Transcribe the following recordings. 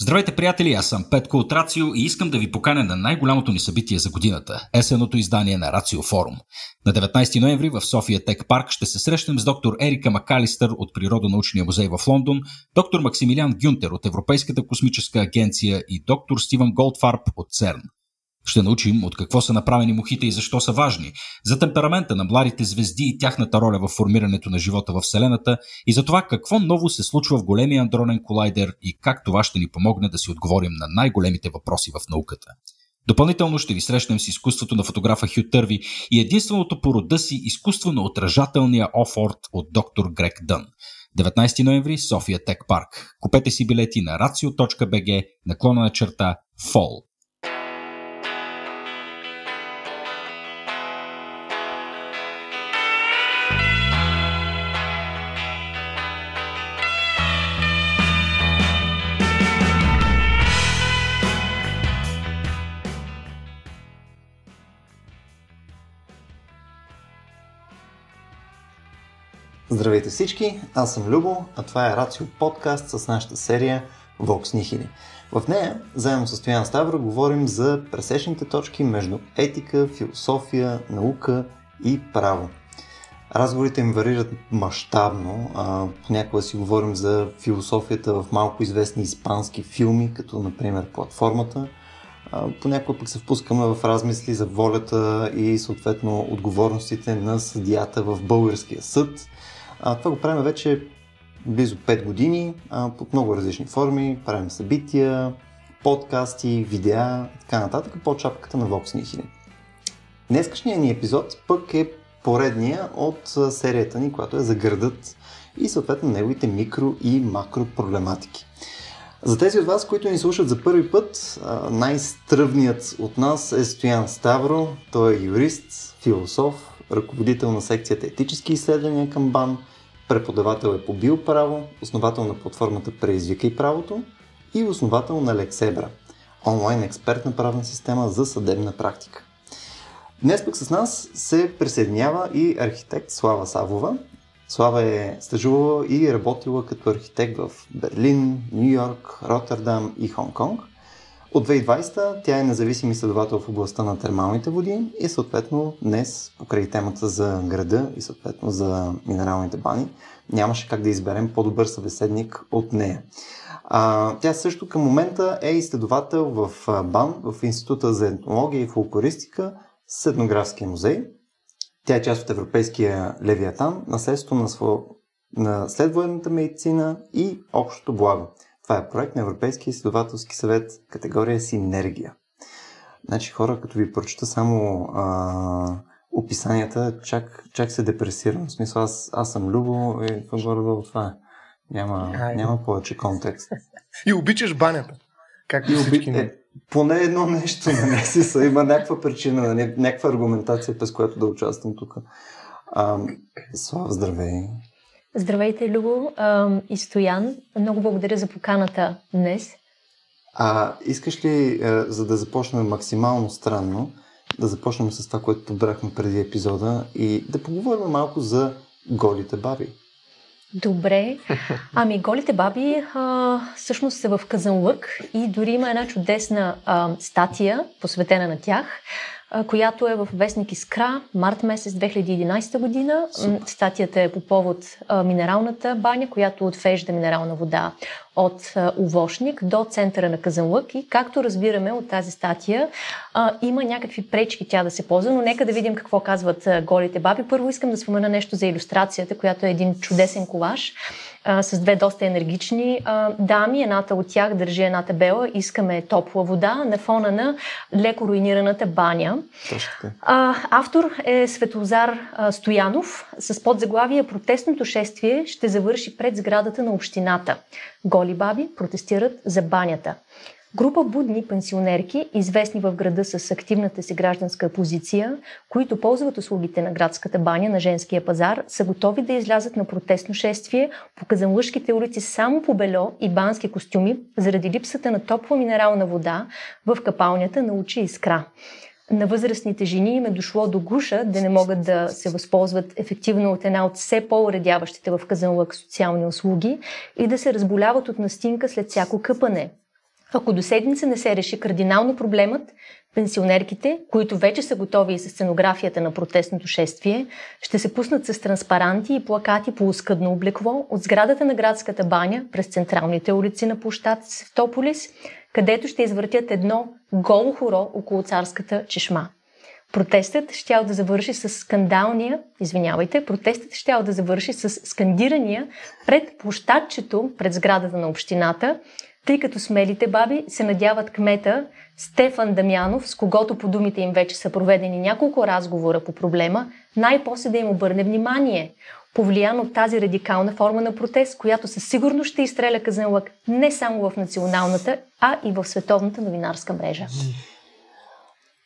Здравейте, приятели! Аз съм Петко от Рацио и искам да ви поканя на най-голямото ни събитие за годината – есеното издание на Рацио Форум. На 19 ноември в София Тек Парк ще се срещнем с доктор Ерика Макалистър от Природонаучния музей в Лондон, доктор Максимилиан Гюнтер от Европейската космическа агенция и доктор Стивън Голдфарб от ЦЕРН. Ще научим от какво са направени мухите и защо са важни, за темперамента на младите звезди и тяхната роля в формирането на живота в Вселената и за това какво ново се случва в големия андронен колайдер и как това ще ни помогне да си отговорим на най-големите въпроси в науката. Допълнително ще ви срещнем с изкуството на фотографа Хю Търви и единственото по рода си изкуство на отражателния офорт от доктор Грек Дън. 19 ноември, София Тек Парк. Купете си билети на racio.bg, наклона на черта FALL. Здравейте всички, аз съм Любо, а това е Рацио подкаст с нашата серия Vox Nihili. В нея, заедно с Стоян Ставро, говорим за пресечните точки между етика, философия, наука и право. Разговорите им варират мащабно. Понякога си говорим за философията в малко известни испански филми, като например Платформата. Понякога пък се впускаме в размисли за волята и съответно отговорностите на съдията в българския съд – а, това го правим вече близо 5 години а, под много различни форми. Правим събития, подкасти, видеа и така нататък по чапката на Vox Nihili. Днескашният ни епизод пък е поредния от серията ни, която е за градът и съответно неговите микро и макро проблематики. За тези от вас, които ни слушат за първи път, най-стръвният от нас е Стоян Ставро. Той е юрист, философ, ръководител на секцията етически изследвания към БАН – Преподавател е по биоправо, основател на платформата Преизвика и правото и основател на Лексебра, онлайн експертна правна система за съдебна практика. Днес пък с нас се присъединява и архитект Слава Савова. Слава е стъжувала и работила като архитект в Берлин, Нью Йорк, Роттердам и Хонг-Конг. От 2020 тя е независим изследовател в областта на термалните води и съответно днес, покрай темата за града и съответно за минералните бани, нямаше как да изберем по-добър събеседник от нея. А, тя също към момента е изследовател в БАН, в Института за етнология и фолклористика с Етнографския музей. Тя е част от Европейския Левиатан, наследство на, сво... на следвоенната медицина и общото благо. Това е проект на Европейския изследователски съвет, категория Синергия. Значи хора, като ви прочета само а, описанията, чак, чак се депресирам. В смисъл, аз, аз съм Любо и това горе това е. Няма, няма повече контекст. И обичаш банята. Както и всички оби... е, поне едно нещо на месеца. Има някаква причина, някаква аргументация, през която да участвам тук. Слава, здравей! Здравейте, Любо и Стоян. Много благодаря за поканата днес. А искаш ли, за да започнем максимално странно, да започнем с това, което подбрахме преди епизода и да поговорим малко за голите баби? Добре. Ами, голите баби а, всъщност са в Казанлък и дори има една чудесна а, статия, посветена на тях която е в вестник Искра, март месец 2011 година. Супер. Статията е по повод минералната баня, която отвежда минерална вода от а, Овошник до центъра на Казанлък и както разбираме от тази статия, а, има някакви пречки тя да се ползва, но нека да видим какво казват голите баби. Първо искам да спомена нещо за иллюстрацията, която е един чудесен колаж а, с две доста енергични а, дами. Едната от тях държи една табела Искаме топла вода на фона на леко руинираната баня. А, автор е Светозар а, Стоянов с подзаглавие Протестното шествие ще завърши пред сградата на общината. Голи баби протестират за банята. Група будни пенсионерки, известни в града с активната си гражданска позиция, които ползват услугите на градската баня на женския пазар, са готови да излязат на протестно шествие по казанлъжките улици само по бельо и бански костюми, заради липсата на топла минерална вода в капалнята на Очи Искра на възрастните жени им е дошло до гуша да не могат да се възползват ефективно от една от все по-уредяващите в Казанлък социални услуги и да се разболяват от настинка след всяко къпане. Ако до седмица не се реши кардинално проблемът, пенсионерките, които вече са готови с сценографията на протестното шествие, ще се пуснат с транспаранти и плакати по ускъдно облекло от сградата на градската баня през централните улици на площад Севтополис, където ще извъртят едно голо хоро около царската чешма. Протестът щял да завърши с скандалния, извинявайте, протестът щял да завърши с скандирания пред площадчето пред сградата на общината, тъй като смелите баби се надяват кмета Стефан Дамянов, с когото по думите им вече са проведени няколко разговора по проблема, най-после да им обърне внимание, повлиян от тази радикална форма на протест, която със сигурност ще изстреля казанлък не само в националната, а и в световната новинарска мрежа.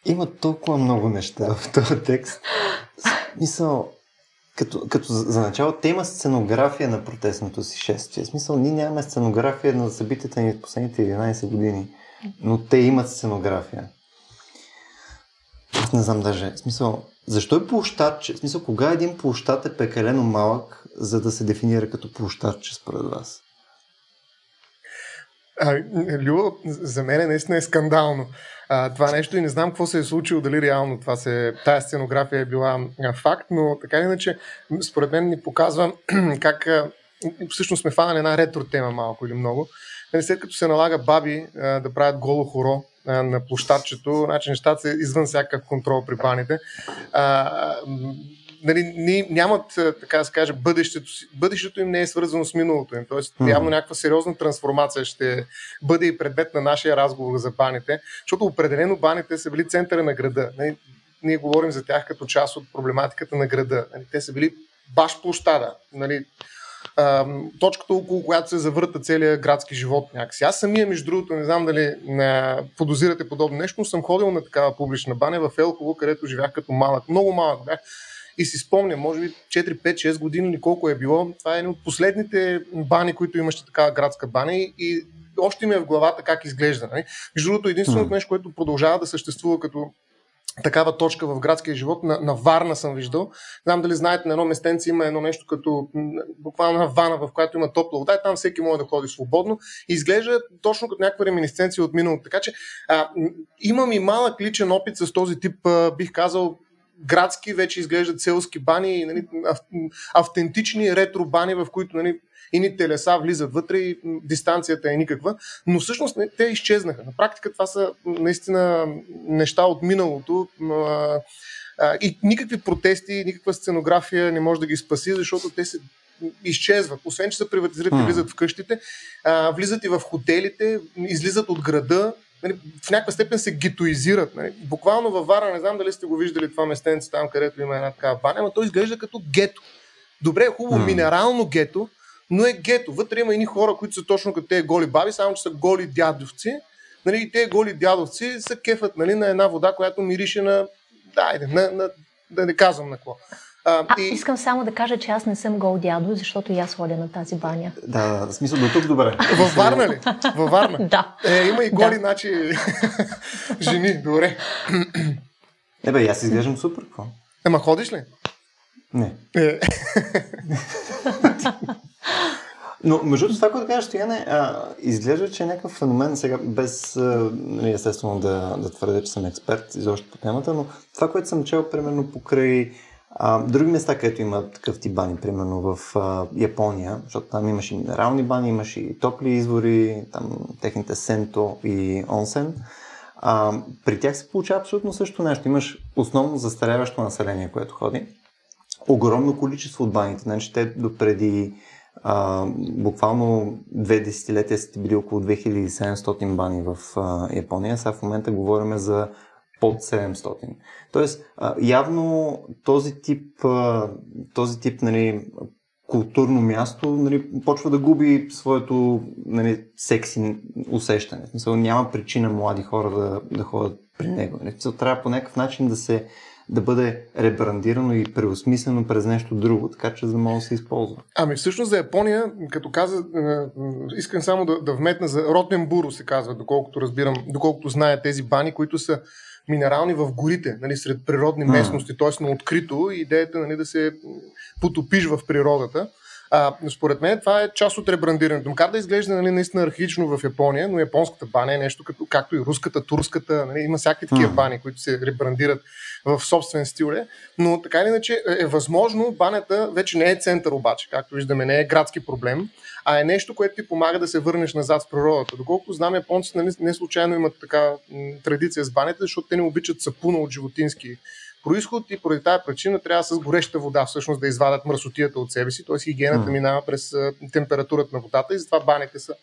Има толкова много неща в този текст. Смисъл, като, като за начало, те има сценография на протестното си шествие. В смисъл, ние нямаме сценография на събитията ни в последните 11 години, но те имат сценография. Аз не знам даже. В смисъл, защо е площадче? В смисъл, кога един площад е пекалено малък, за да се дефинира като площадче според вас? А, Любо, за мен е наистина е скандално а, това нещо и не знам какво се е случило, дали реално това се, тая сценография е била факт, но така иначе според мен ни показва как всъщност сме фанали една ретро тема малко или много. Нали, след като се налага баби а, да правят голо хоро на площадчето, значи нещата са извън всякакъв контрол при баните. А, нали, нямат, така да се каже, бъдещето, бъдещето им не е свързано с миналото им. Тоест, mm-hmm. явно някаква сериозна трансформация ще бъде и предмет на нашия разговор за баните, защото определено баните са били центъра на града. Нали, ние говорим за тях като част от проблематиката на града. Нали, те са били баш площада. Нали, точката, около която се завърта целият градски живот някакси. Аз самия, между другото, не знам дали не подозирате подобно нещо, но съм ходил на такава публична баня в Елково, където живях като малък. Много малък бях. И си спомня, може би 4, 5, 6 години или колко е било. Това е един от последните бани, които имаше такава градска баня и още ми е в главата как изглежда. Нали? Между другото, единственото нещо, което продължава да съществува като такава точка в градския живот. На, на Варна съм виждал. Знам дали знаете, на едно местенце има едно нещо като буквално вана, в която има топла вода и там всеки може да ходи свободно. И изглежда точно като някаква реминисценция от миналото. Така че а, имам и малък личен опит с този тип, а, бих казал, градски вече изглеждат селски бани, нали, автентични ретро бани, в които нали, ини телеса влизат вътре и дистанцията е никаква, но всъщност те изчезнаха. На практика това са наистина неща от миналото и никакви протести, никаква сценография не може да ги спаси, защото те се изчезват. Освен, че са приватизират и влизат в къщите, влизат и в хотелите, излизат от града, нали, в някаква степен се гетоизират. Нали. Буквално във Вара, не знам дали сте го виждали това местенце там, където има една такава баня, но то изглежда като гето. Добре, е хубаво, mm. минерално гето, но е гето. Вътре има едни хора, които са точно като тези голи баби, само че са голи дядовци. Нали, и тези голи дядовци са кефът нали, на една вода, която мирише на... Да, на, на, да не казвам на какво. А, а, и... Искам само да кажа, че аз не съм гол дядо, защото и аз ходя на тази баня. Да, да, в смисъл до тук добре. Във Варна ли? Във Варна? да. Е, има и голи, да. значи, жени, добре. Е, бе, аз изглеждам супер, какво? Ема ходиш ли? Не. Е. Но между това, което кажеш, Стояне, а, изглежда, че е някакъв феномен сега, без нали, естествено да, да твърдя, че съм експерт изобщо по темата, но това, което съм чел, примерно покрай а, други места, където има такъв тип бани, примерно в а, Япония, защото там имаше и минерални бани, имаше и топли извори, там техните сенто и онсен. А, при тях се получава абсолютно също нещо. Имаш основно застаряващо население, което ходи. Огромно количество от баните. Значи те допреди а, буквално две десетилетия са били около 2700 бани в а, Япония. Сега в момента говорим за под 700. Тоест, явно този тип, този тип нали, културно място нали, почва да губи своето нали, секси усещане. В смисъл, няма причина млади хора да, да ходят при него. Нали. Смисъл, трябва по някакъв начин да се да бъде ребрандирано и преосмислено през нещо друго, така че за да може да се използва. Ами всъщност за Япония, като каза, искам само да, да вметна за Ротенбуро се казва, доколкото разбирам, доколкото зная тези бани, които са минерални в горите, нали, сред природни местности, т.е. на открито, идеята нали, да се потопиш в природата. А, според мен това е част от ребрандирането. Макар да изглежда нали, наистина архаично в Япония, но японската баня е нещо като, както и руската, турската. Нали, има всякакви такива бани, които се ребрандират в собствен стил. Е. Но така или иначе е възможно банята вече не е център обаче, както виждаме, не е градски проблем, а е нещо, което ти помага да се върнеш назад в природата. Доколкото знам, японците нали, не случайно имат така традиция с банята, защото те не обичат сапуна от животински происход и поради тази причина трябва с гореща вода всъщност да извадят мръсотията от себе си, т.е. хигиената минава през температурата на водата и затова баните са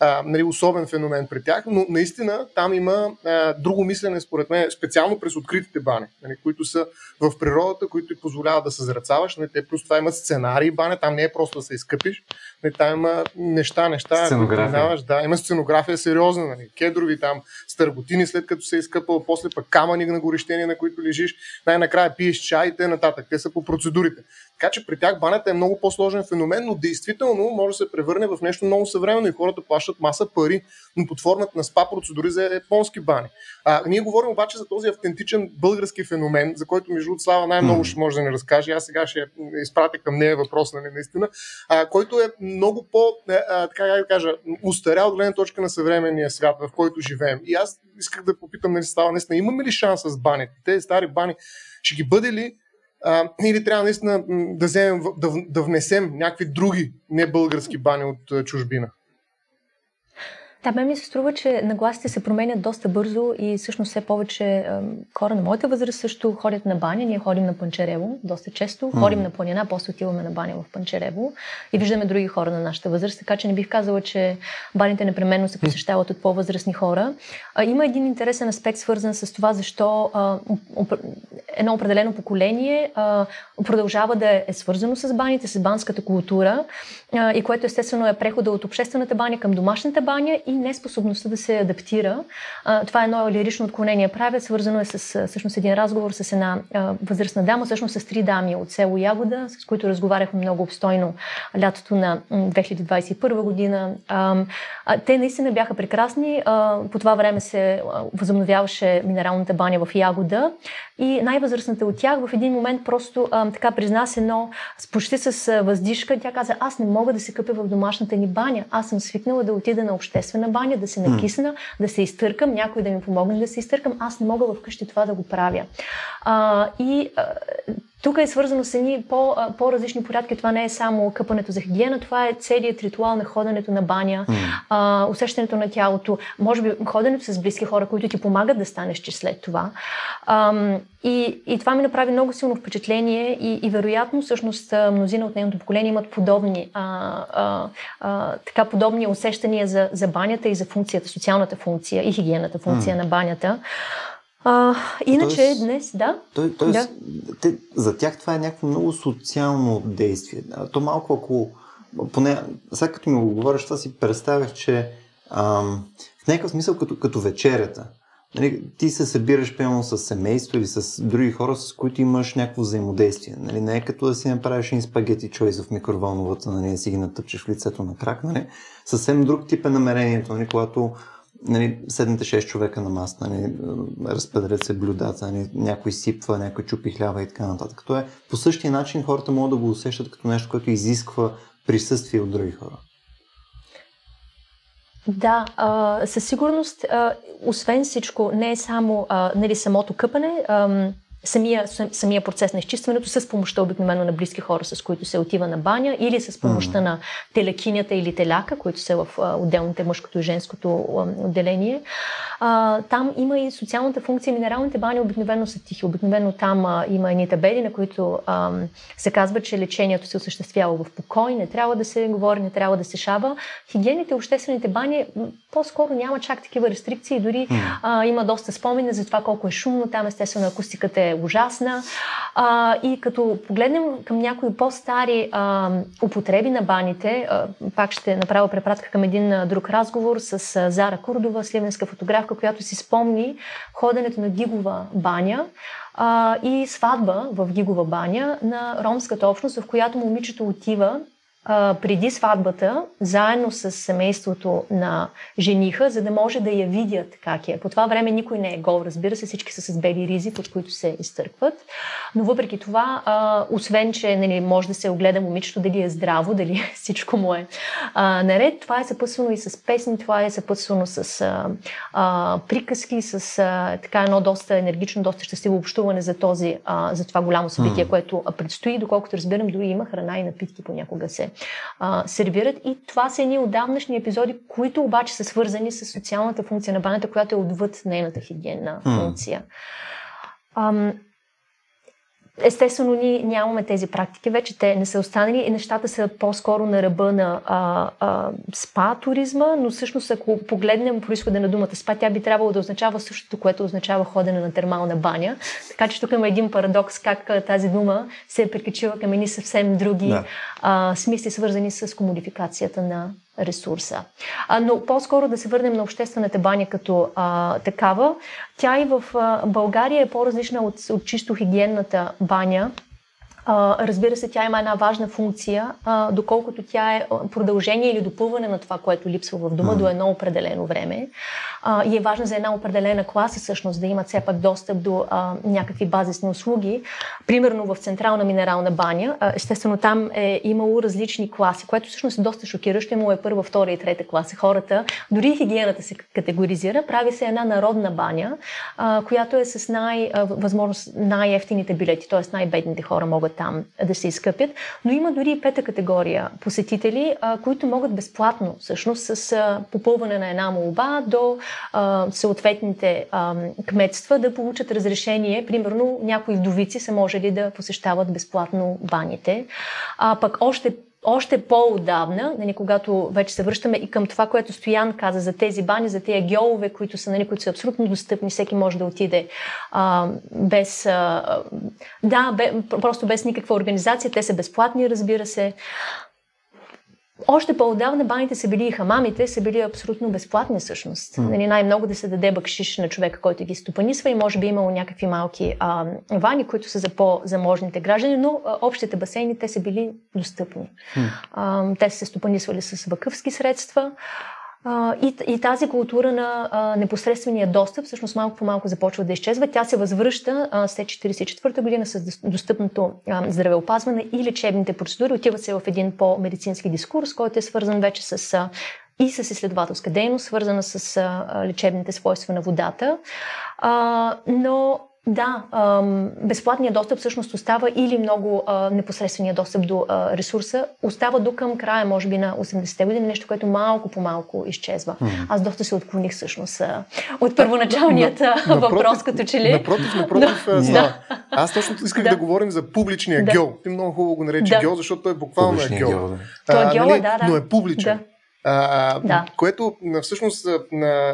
а, нали, особен феномен при тях, но наистина там има а, друго мислене, според мен, специално през откритите бани, нали, които са в природата, които ти позволяват да се зрацаваш. Нали, те плюс това имат сценарии бани, там не е просто да се изкъпиш, нали, там има неща, неща, които. Да, има сценография сериозна, нали, кедрови там, стърготини след като се е изкъпал, после пък камъни на горещение, на които лежиш, най-накрая пиеш чай и нататък. Те са по процедурите. Така че при тях банята е много по-сложен феномен, но действително може да се превърне в нещо много съвременно и хората плащат маса пари, но под формата на спа процедури за японски бани. А, ние говорим обаче за този автентичен български феномен, за който между Слава най-много ще може да ни разкаже. Аз сега ще изпратя към нея въпрос, нали, наистина, а, който е много по, а, така да кажа, устарял от гледна точка на съвременния свят, в който живеем. И аз исках да попитам, нали, Слава, наистина, имаме ли шанс с баните? Тези стари бани, ще ги бъде ли а, или трябва наистина да, вземем, да, да внесем някакви други небългарски бани от чужбина? Да, мен ми се струва, че нагласите се променят доста бързо и всъщност все повече хора на моята възраст също ходят на баня. Ние ходим на Панчерево доста често. Mm. Ходим на планина, после отиваме на баня в Панчерево и виждаме други хора на нашата възраст. Така че не бих казала, че баните непременно се посещават от по-възрастни хора. А, има един интересен аспект, свързан с това, защо а, едно определено поколение а, продължава да е свързано с баните, с банската култура а, и което естествено е прехода от обществената баня към домашната баня и неспособността да се адаптира. Това е едно лирично отклонение. Правя, свързано е с всъщност един разговор с една възрастна дама, всъщност с три дами от село Ягода, с които разговаряхме много обстойно лятото на 2021 година. Те наистина бяха прекрасни. По това време се възобновяваше минералната баня в Ягода и най-възрастната от тях в един момент просто така призна се едно, почти с въздишка. Тя каза, аз не мога да се къпя в домашната ни баня. Аз съм свикнала да отида на обществена баня, да се накисна, да се изтъркам, някой да ми помогне да се изтъркам. Аз не мога вкъщи това да го правя. А, и а, тук е свързано с едни по, по-различни порядки. Това не е само къпането за хигиена, това е целият ритуал на ходенето на баня, mm. а, усещането на тялото, може би ходенето с близки хора, които ти помагат да станеш че след това. А, и, и това ми направи много силно впечатление и, и вероятно всъщност мнозина от нейното поколение имат подобни, а, а, а, така подобни усещания за, за банята и за функцията, социалната функция и хигиената функция mm. на банята. А, иначе тоест, днес, да. Той, тоест, да. Те, за тях това е някакво много социално действие. То малко ако, поне, сега като ми го говориш, това си представях, че ам, в някакъв смисъл като, като вечерята. Нали, ти се събираш пълно с семейство или с други хора, с които имаш някакво взаимодействие. Нали, не е като да си направиш един спагети чойс в микроволновата, нали, да си ги натъпчеш в лицето на крак. Нали. Съвсем друг тип е намерението, нали, когато нали, седните 6 човека на маса, нали, разпределят се блюдата, нали, някой сипва, някой чупи хляба и така нататък. То е по същия начин хората могат да го усещат като нещо, което изисква присъствие от други хора. Да, със сигурност, освен всичко, не е само нали, самото къпане, самия, самия процес на изчистването с помощта обикновено на близки хора, с които се отива на баня или с помощта mm. на телекинята или теляка, които са в отделните мъжкото и женското отделение. А, там има и социалната функция. Минералните бани обикновено са тихи. Обикновено там а, има едни табели, на които а, се казва, че лечението се осъществява в покой, не трябва да се говори, не трябва да се шава. Хигиените, обществените бани по-скоро няма чак такива рестрикции. Дори а, има доста спомени за това колко е шумно. Там естествено акустиката е ужасна. А, и като погледнем към някои по-стари а, употреби на баните, а, пак ще направя препратка към един а, друг разговор с а, Зара Курдова, сливенска фотографка, която си спомни ходенето на Гигова баня а, и сватба в Гигова баня на ромската общност, в която момичето отива а, преди сватбата, заедно с семейството на жениха, за да може да я видят как е. По това време никой не е гол, разбира се, всички са с бели ризи, под които се изтъркват. Но въпреки това, а, освен, че нали, може да се огледа момичето дали е здраво, дали всичко му е а, наред, това е съпътствано и с песни, това е съпътствано с а, а, приказки, с а, така едно доста енергично, доста щастливо общуване за, този, а, за това голямо събитие, mm. което предстои. Доколкото разбирам, дори има храна и напитки понякога се а, сервират. И това са едни отдавнашни епизоди, които обаче са свързани с социалната функция на банята, която е отвъд нейната хигиенна функция. Ам, Естествено, ние нямаме тези практики, вече те не са останали и нещата са по-скоро на ръба на а, а, спа туризма, но всъщност ако погледнем происхода на думата спа, тя би трябвало да означава същото, което означава ходене на термална баня. Така че тук има един парадокс, как тази дума се е прикачила към едни съвсем други да. а, смисли, свързани с комодификацията на ресурса. А, но по-скоро да се върнем на обществената баня като а, такава. Тя и в а, България е по-различна от, от чисто хигиенната баня. А, разбира се, тя има една важна функция, а, доколкото тя е продължение или допълване на това, което липсва в дома mm. до едно определено време. А, и е важна за една определена класа всъщност да имат все пак достъп до а, някакви базисни услуги. Примерно в Централна минерална баня, а, естествено там е имало различни класи, което всъщност е доста шокиращо. Имало е първа, втора и трета класа. Хората, дори хигиената се категоризира, прави се една народна баня, а, която е с най, а, възможност най-ефтините билети, т.е. най-бедните хора могат там да се изкъпят. Но има дори и пета категория посетители, които могат безплатно, всъщност, с попълване на една молба до съответните кметства да получат разрешение. Примерно, някои вдовици са можели да посещават безплатно баните. А пък още още по-отдавна, нали, когато вече се връщаме и към това, което Стоян каза за тези бани, за тези геолове, които са, нали, които са абсолютно достъпни, всеки може да отиде а, без, а, да, бе, просто без никаква организация, те са безплатни, разбира се. Още по-отдавна баните са били и хамамите са били абсолютно безплатни всъщност. Mm. Нали, най-много да се даде бъкшиш на човека, който ги стопанисва и може би имало някакви малки а, вани, които са за по-заможните граждани, но а, общите басейни те са били достъпни. Mm. А, те са се стопанисвали с въкъвски средства. И, и тази култура на а, непосредствения достъп всъщност малко по малко започва да изчезва. Тя се възвръща а, след 1944 година с достъпното а, здравеопазване и лечебните процедури. Отива се в един по-медицински дискурс, който е свързан вече с а, и с изследователска дейност, свързана с а, лечебните свойства на водата. А, но да, безплатният достъп всъщност остава или много непосредствения достъп до ресурса остава до към края, може би на 80-те години, нещо, което малко по малко изчезва. Mm-hmm. Аз доста се отклоних всъщност от първоначалният на, въпрос, като че ли. Напротив, напротив, Но, да. аз точно исках да. да говорим за публичния да. геол. Ти много хубаво го нарече да. геол, защото той е буквално е геол да. Той е геол, нали? да, да. Но е публичен. Да. А, да. Което всъщност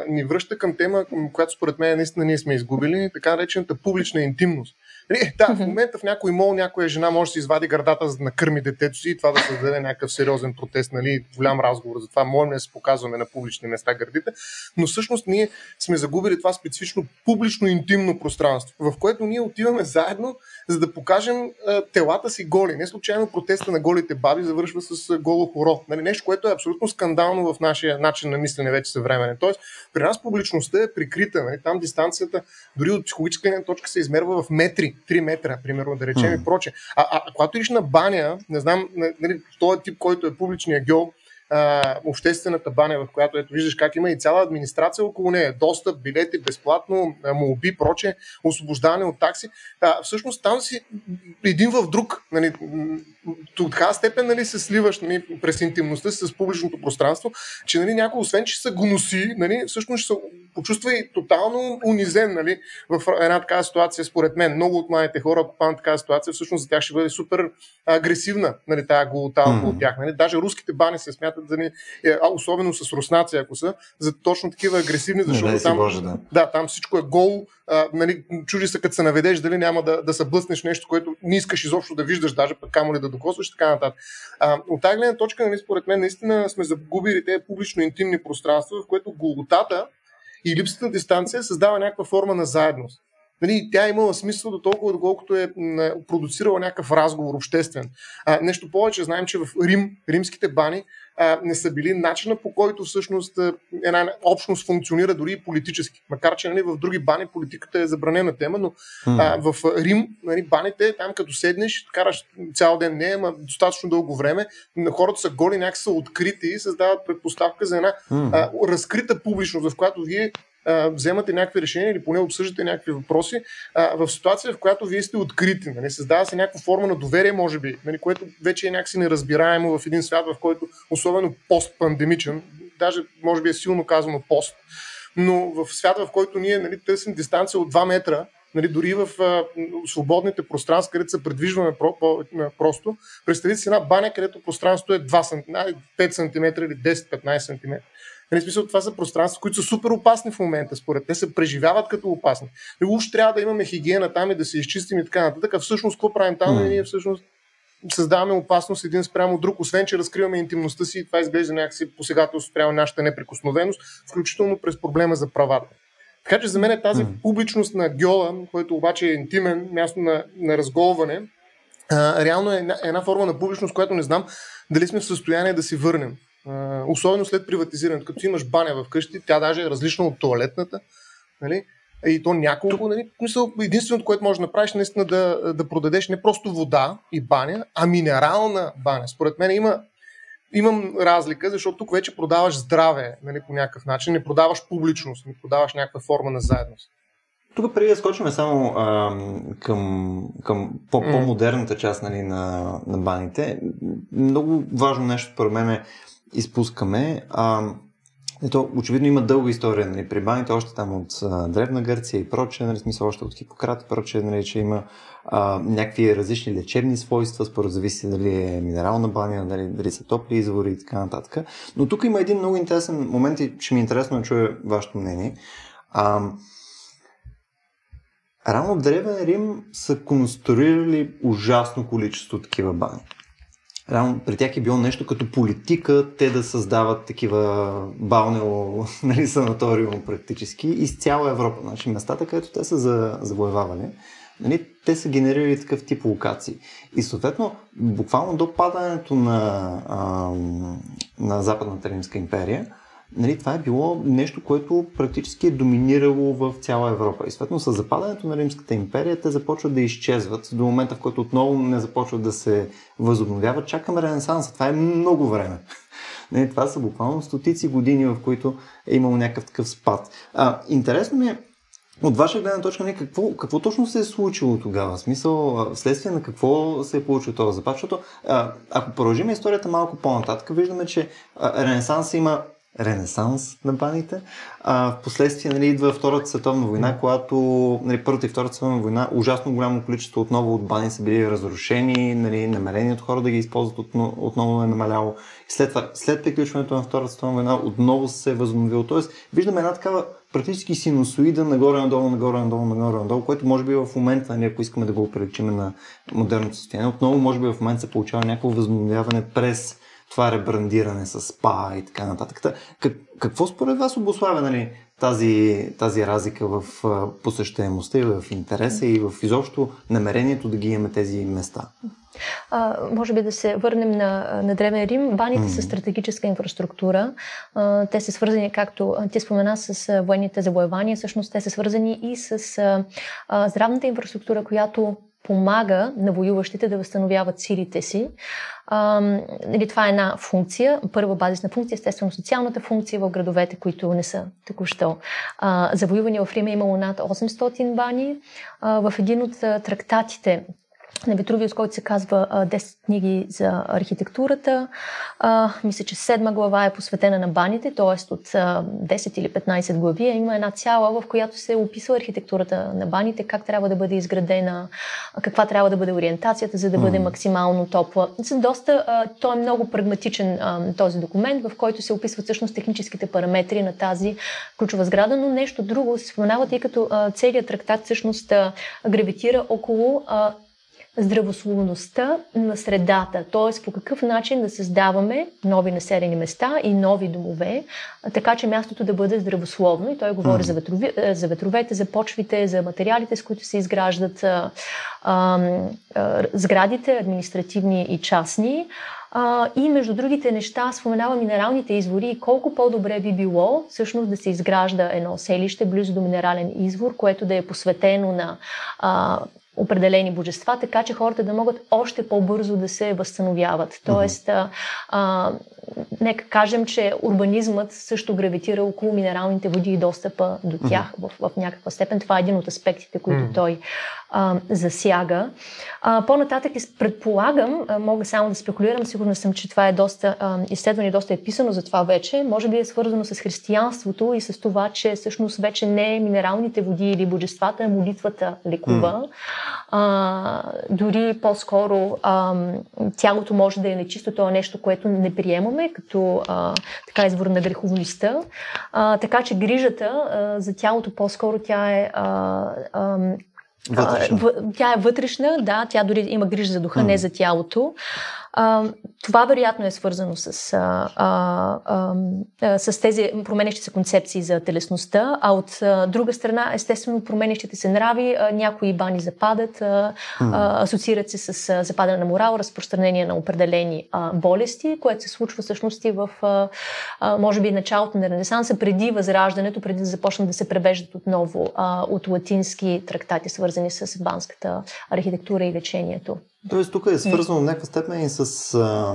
ни връща към тема, която според мен наистина ние сме изгубили, така наречената публична интимност. Нали, да, в момента в някой мол някоя жена може да си извади гърдата за да накърми детето си и това да създаде някакъв сериозен протест, нали, голям разговор. Затова можем да се показваме на публични места гърдите. Но всъщност ние сме загубили това специфично публично интимно пространство, в което ние отиваме заедно за да покажем а, телата си голи. Не случайно протеста на голите баби завършва с а, голо хоро. Нали, нещо, което е абсолютно скандално в нашия начин на мислене вече съвременен. Тоест, при нас публичността е прикрита. Нали, там дистанцията дори от психологическа точка се измерва в метри, 3 метра, примерно, да речем mm. и проче. А, а, а когато идиш на баня, не знам, нали, този тип, който е публичния геол, а, обществената баня, в която ето виждаш как има и цяла администрация около нея. Достъп, билети, безплатно, молби, проче, освобождаване от такси. А, всъщност там си един в друг. Нали, до така степен нали, се сливаш нали, през интимността си с публичното пространство, че нали, някой, освен че се гноси, нали, всъщност ще се почувства и тотално унизен нали, в една такава ситуация, според мен. Много от младите хора, ако паднат такава ситуация, всъщност за тях ще бъде супер агресивна нали, тази голота mm-hmm. от тях. Нали. Даже руските бани се смятат, нали, особено с руснаци, ако са, за точно такива агресивни, защото не, там, Боже, да. да, там всичко е гол, а, нали, чуди се като се наведеш, дали няма да, да се блъснеш нещо, което не искаш изобщо да виждаш, даже пък камо ли да докосваш, така нататък. А, от тази гледна точка, нали, според мен, наистина сме загубили тези публично-интимни пространства, в което голотата и липсата дистанция създава някаква форма на заедност. Нали, тя е имала смисъл до толкова, доколкото е продуцирала някакъв разговор обществен. А, нещо повече, знаем, че в Рим, римските бани а, не са били начина по който всъщност една общност функционира дори и политически. Макар, че нали, в други бани политиката е забранена тема, но а, в Рим нали, баните, там като седнеш, караш цял ден не, ама достатъчно дълго време, хората са голи, някак са открити и създават предпоставка за една а, разкрита публичност, в която вие вземате някакви решения или поне обсъждате някакви въпроси а, в ситуация, в която вие сте открити. Нали? Създава се някаква форма на доверие, може би, нали? което вече е някакси неразбираемо в един свят, в който, особено постпандемичен, даже може би е силно казано пост, но в свят, в който ние нали, търсим дистанция от 2 метра, нали, дори в а, свободните пространства, където се предвижваме про, по, просто, представете си една баня, където пространството е 2 см, 5 см или 10-15 см. Нали, смисъл, това са пространства, които са супер опасни в момента, според те се преживяват като опасни. И уж трябва да имаме хигиена там и да се изчистим и така нататък. А всъщност, какво правим там? Mm. Ние всъщност създаваме опасност един спрямо друг, освен че разкриваме интимността си и това изглежда някакси посегателство спрямо нашата неприкосновеност, включително през проблема за правата. Така че за мен е тази mm. публичност на гьола, който обаче е интимен, място на, на разголване, а, реално е една, една форма на публичност, която не знам дали сме в състояние да си върнем особено след приватизирането. Като имаш баня в къщи, тя даже е различна от туалетната. Нали? И то няколко, нали, мисъл, единственото, което можеш да направиш, наистина да, да продадеш не просто вода и баня, а минерална баня. Според мен има, имам разлика, защото тук вече продаваш здраве нали, по някакъв начин, не продаваш публичност, не продаваш някаква форма на заедност. Тук преди да скочим само а, към, към по- по-модерната част нали, на, на баните, много важно нещо, според мен е изпускаме. А, ето, очевидно има дълга история нали, при баните, още там от а, Древна Гърция и прочее, нали, смисъл още от Хипократ и прочее, нали, че има а, някакви различни лечебни свойства, според зависи дали е минерална баня, дали, дали са топли извори и така нататък. Но тук има един много интересен момент и ще ми е интересно да чуя вашето мнение. А, Рано Древен Рим са конструирали ужасно количество такива бани. Рано при тях е било нещо като политика, те да създават такива балнео нали, санаториум практически из цяла Европа. Значи местата, където те са за, завоевавали, нали, те са генерирали такъв тип локации. И съответно, буквално до падането на, а, на Западната Римска империя, нали, това е било нещо, което практически е доминирало в цяла Европа. И съответно с западането на Римската империя те започват да изчезват до момента, в който отново не започват да се възобновяват. Чакаме Ренесанса. Това е много време. Не, това са буквално стотици години, в които е имало някакъв такъв спад. А, интересно ми е, от ваша гледна точка, не, какво, какво точно се е случило тогава? В смисъл, вследствие на какво се е получил този запад? Защото, ако продължим историята малко по-нататък, виждаме, че а, Ренесанс има ренесанс на баните. А, в последствие нали, идва Втората световна война, когато нали, Първата и Втората световна война ужасно голямо количество отново от бани са били разрушени, нали, намерението хора да ги използват отново е намаляло. И след, това, след приключването на Втората световна война отново се е възобновило. Тоест, виждаме една такава практически синусоида нагоре-надолу, нагоре-надолу, нагоре-надолу, което може би в момента, нали, ако искаме да го приличим на модерното състояние, отново може би в момента се получава някакво възобновяване през това ребрандиране с СПА и така нататък. Как, какво според вас обославя нали, тази, тази разлика в посещаемостта и в интереса и в изобщо намерението да ги имаме тези места? А, може би да се върнем на, на Древен Рим. Баните mm-hmm. са стратегическа инфраструктура. А, те са свързани, както ти спомена, с военните завоевания. Всъщност те са свързани и с а, здравната инфраструктура, която помага на воюващите да възстановяват силите си. А, нали, това е една функция, първа базисна функция, естествено социалната функция в градовете, които не са току-що. А, завоювани в Рим е имало над 800 бани. А, в един от трактатите на Витрувиус, който се казва 10 книги за архитектурата. А, мисля, че седма глава е посветена на баните, т.е. от 10 или 15 глави има една цяла, в която се описва архитектурата на баните, как трябва да бъде изградена, каква трябва да бъде ориентацията, за да бъде максимално топла. Доста, а, той е много прагматичен а, този документ, в който се описват всъщност техническите параметри на тази ключова сграда, но нещо друго се споменава, тъй като целият трактат всъщност гравитира около здравословността на средата, т.е. по какъв начин да създаваме нови населени места и нови домове, така че мястото да бъде здравословно. И той говори mm. за, ветрови, за ветровете, за почвите, за материалите, с които се изграждат а, а, а, сградите, административни и частни. А, и между другите неща споменава минералните извори и колко по-добре би било всъщност да се изгражда едно селище близо до минерален извор, което да е посветено на а, определени божества, така че хората да могат още по-бързо да се възстановяват. Тоест, а, а, нека кажем, че урбанизмът също гравитира около минералните води и достъпа до тях mm-hmm. в, в някаква степен. Това е един от аспектите, които mm-hmm. той а, засяга. А, по-нататък предполагам, а, мога само да спекулирам, сигурна съм, че това е доста а, изследване, доста е писано за това вече. Може би е свързано с християнството и с това, че всъщност вече не минералните води или божествата, а молитвата лекува. Mm. А, дори по-скоро а, тялото може да е нечисто, това е нещо, което не приемаме като а, така извор на греховността. А, така че грижата а, за тялото по-скоро тя е а, а, Вътрешна. А, тя е вътрешна, да, тя дори има грижа за духа, mm. не за тялото. А, това вероятно е свързано с, а, а, а, с тези променящи се концепции за телесността, а от а, друга страна, естествено, променящите се нрави, а, някои бани западат, а, а, асоциират се с а, западане на морал, разпространение на определени а, болести, което се случва всъщност и в, а, а, може би, началото на Ренесанса, преди възраждането, преди да започнат да се превеждат отново а, от латински трактати, свързани с банската архитектура и лечението. Тоест тук е свързано в някаква степен и с а,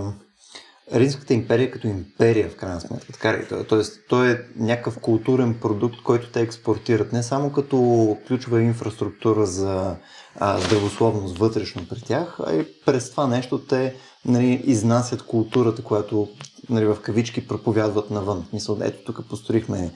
Римската империя като империя, в крайна сметка. Така ли? Тоест, той е някакъв културен продукт, който те експортират не само като ключова инфраструктура за здравословност вътрешно при тях, а и през това нещо те нали, изнасят културата, която нали, в кавички проповядват навън. Мисъл, ето тук построихме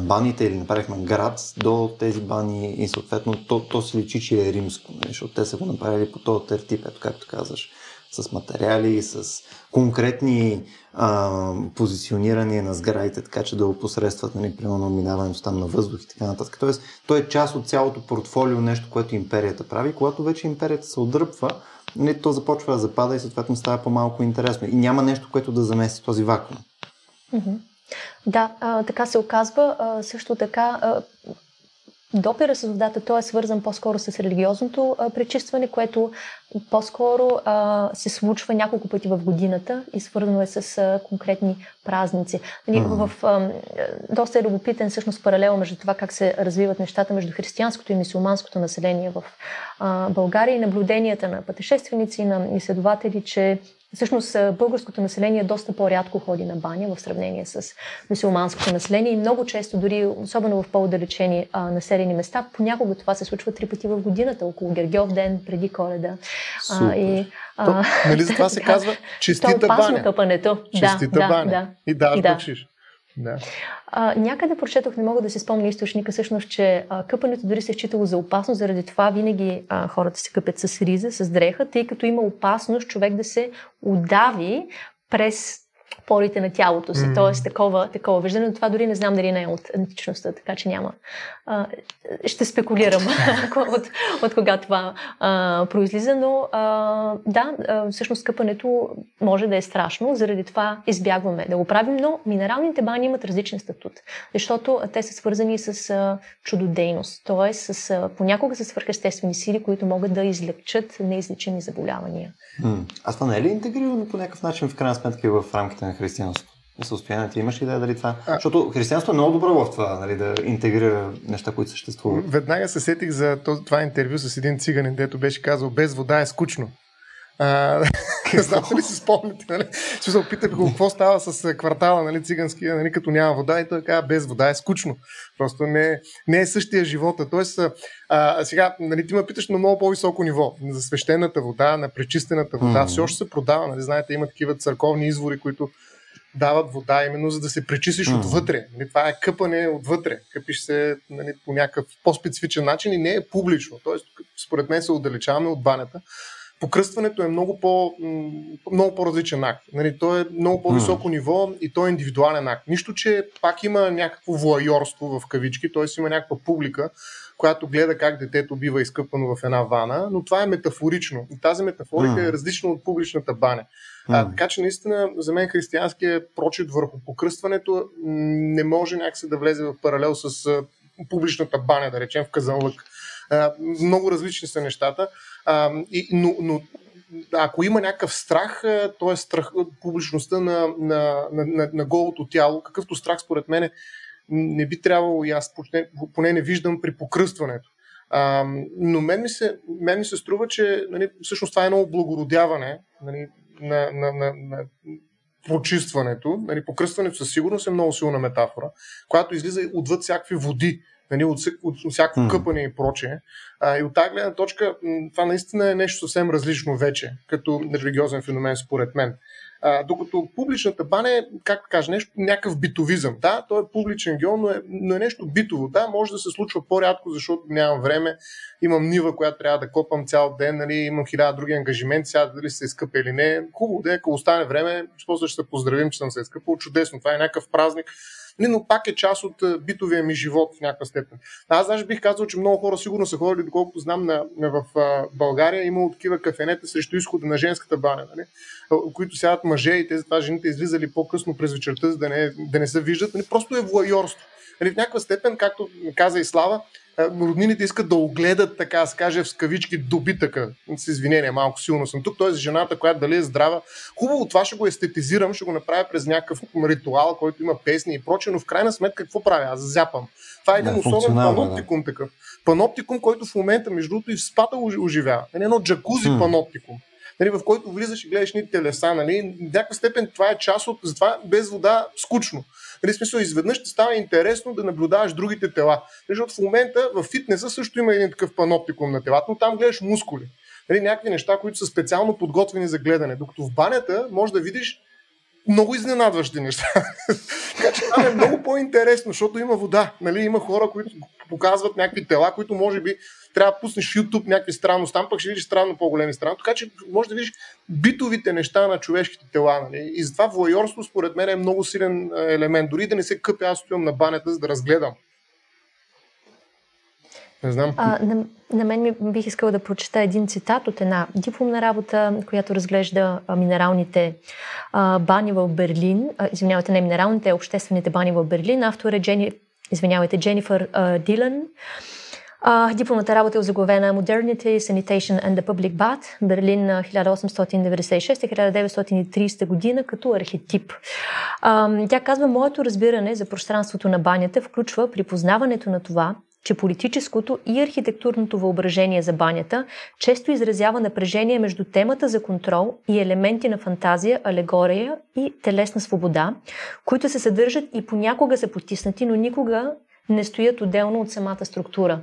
баните или направихме град до тези бани и съответно то, то се личи, че е римско, нали, защото те са го направили по този тертип, ето както казваш, с материали, с конкретни а, позиционирания на сградите, така че да опосредстват, нали, примерно минаването там на въздух и така нататък. Тоест, то е част от цялото портфолио, нещо, което империята прави. Когато вече империята се отдръпва, нали, то започва да запада и съответно става по-малко интересно. И няма нещо, което да замести този вакуум. Mm-hmm. Да, а, така се оказва. А, също така, а, допира с водата, той е свързан по-скоро с религиозното а, пречистване, което по-скоро а, се случва няколко пъти в годината и свързано е с а, конкретни празници. Нали, mm-hmm. в, а, доста е любопитен всъщност паралел между това как се развиват нещата между християнското и мисулманското население в а, България и наблюденията на пътешественици, на изследователи, че Всъщност българското население доста по-рядко ходи на баня в сравнение с мусулманското население и много често, дори особено в по-отдалечени населени места, понякога това се случва три пъти в годината, около Гергьов ден, преди коледа. А, и, а, То, нали за това се казва баня? То е опасно къпането. Честита да, баня. Да, и да, и да. Да. А, някъде прочетох, не мога да се спомня източника, всъщност, че а, къпането дори се е считало за опасно, заради това винаги а, хората се къпят с риза, с дреха, тъй като има опасност човек да се удави през порите на тялото си. Mm. Тоест, такова, такова виждане. Но това дори не знам дали не е от античността, така че няма. А, ще спекулирам от, от кога това а, произлиза, но а, да, а, всъщност къпането може да е страшно, заради това избягваме да го правим, но минералните бани имат различен статут, защото те са свързани с а, чудодейност, т.е. с а, понякога с свърхестествени сили, които могат да излекчат неизлечими заболявания. А това не е ли интегрирано по някакъв начин в крайна сметка в рамките на християнството? състояние. Ти имаш ли идея дали това? А... Защото християнството е много добро в това, нали, да интегрира неща, които съществуват. Веднага се сетих за това интервю с един циганин, дето беше казал, без вода е скучно. А, знам дали си спомняте, нали? Ще се опитах го какво става с квартала, нали, цигански, нали, като няма вода и той казва, без вода е скучно. Просто не, не е същия живота. Тоест, а, сега, нали, ти ме питаш на много по-високо ниво. За свещената вода, на пречистената вода, mm-hmm. все още се продава. Нали, знаете, има такива църковни извори, които дават вода, именно за да се пречистиш mm-hmm. отвътре. Нали, това е къпане отвътре. Къпиш се нали, по някакъв по-специфичен начин и не е публично. Тоест, според мен се отдалечаваме от банята покръстването е много, по, много по-различен акт. Нали, то е много по-високо mm. ниво и то е индивидуален акт. Нищо, че пак има някакво воайорство в кавички, т.е. има някаква публика, която гледа как детето бива изкъпано в една вана, но това е метафорично. И тази метафорика mm. е различна от публичната баня. А, така че наистина за мен християнския прочит върху покръстването не може някакси да влезе в паралел с публичната баня, да речем в Казанлък. А, много различни са нещата, а, и, но, но ако има някакъв страх, то е страх публичността на, на, на, на, на голото тяло, какъвто страх според мен не би трябвало и аз поне, поне не виждам при покръстването. А, но мен ми, се, мен ми се струва, че нали, всъщност това е едно облагородяване нали, на, на, на, на прочистването. Нали, покръстването със сигурност е много силна метафора, която излиза отвъд всякакви води, нали, от, от, от всяко къпане и прочее. А, и от тази гледна точка това наистина е нещо съвсем различно вече, като религиозен феномен според мен. А, докато публичната баня е, как кажа, нещо, някакъв битовизъм. Да, то е публичен геол, но е, но е нещо битово. Да, може да се случва по-рядко, защото нямам време. Имам нива, която трябва да копам цял ден, нали, имам хиляда други ангажименти, сега дали се изкъпа или не. Хубаво да е, ако остане време, после ще се поздравим, че съм се изкъпал. Чудесно, това е някакъв празник но пак е част от битовия ми живот в някаква степен. Аз даже бих казал, че много хора сигурно са ходили, доколкото знам, на, на, в България имало такива кафенета срещу изхода на женската баня, нали? които сядат мъже и те затова жените излизали по-късно през вечерта, за да не, да не се виждат. Нали? Просто е влайорство. Нали? В някаква степен, както каза и Слава, роднините искат да огледат, така да каже, в скавички добитъка. С извинение, малко силно съм тук. Тоест, жената, която дали е здрава. Хубаво, това ще го естетизирам, ще го направя през някакъв ритуал, който има песни и прочее, но в крайна сметка какво правя? Аз зяпам. Това е един да, особен паноптикум да. такъв. Паноптикум, който в момента, между другото, и в спата оживява. Е едно джакузи hmm. паноптикум нали, в който влизаш и гледаш ни телеса. Нали, в някаква степен това е част от... Затова без вода скучно. Нали, смисъл, изведнъж ще става интересно да наблюдаваш другите тела. Защото в момента в фитнеса също има един такъв паноптикум на телата, но там гледаш мускули. Нали, някакви неща, които са специално подготвени за гледане. Докато в банята може да видиш много изненадващи неща. така че това е много по-интересно, защото има вода. Нали? Има хора, които показват някакви тела, които може би трябва да пуснеш YouTube някакви странности, там пък ще видиш странно по-големи страни. Така че може да видиш битовите неща на човешките тела. Нали? И затова воайорство според мен е много силен елемент. Дори да не се къпя, аз стоям на банята, за да разгледам. Не знам. А, на, на мен ми бих искала да прочета един цитат от една дипломна работа, която разглежда минералните а, бани в Берлин. А, извинявайте, не минералните, а обществените бани в Берлин. Автор е Джени, извинявайте, Дженифър а, Дилан. А, дипломната работа е озаглавена Modernity, Sanitation and the Public Bath, Берлин 1896-1930 година като архетип. А, тя казва, моето разбиране за пространството на банята включва припознаването на това, че политическото и архитектурното въображение за банята често изразява напрежение между темата за контрол и елементи на фантазия, алегория и телесна свобода, които се съдържат и понякога са потиснати, но никога не стоят отделно от самата структура.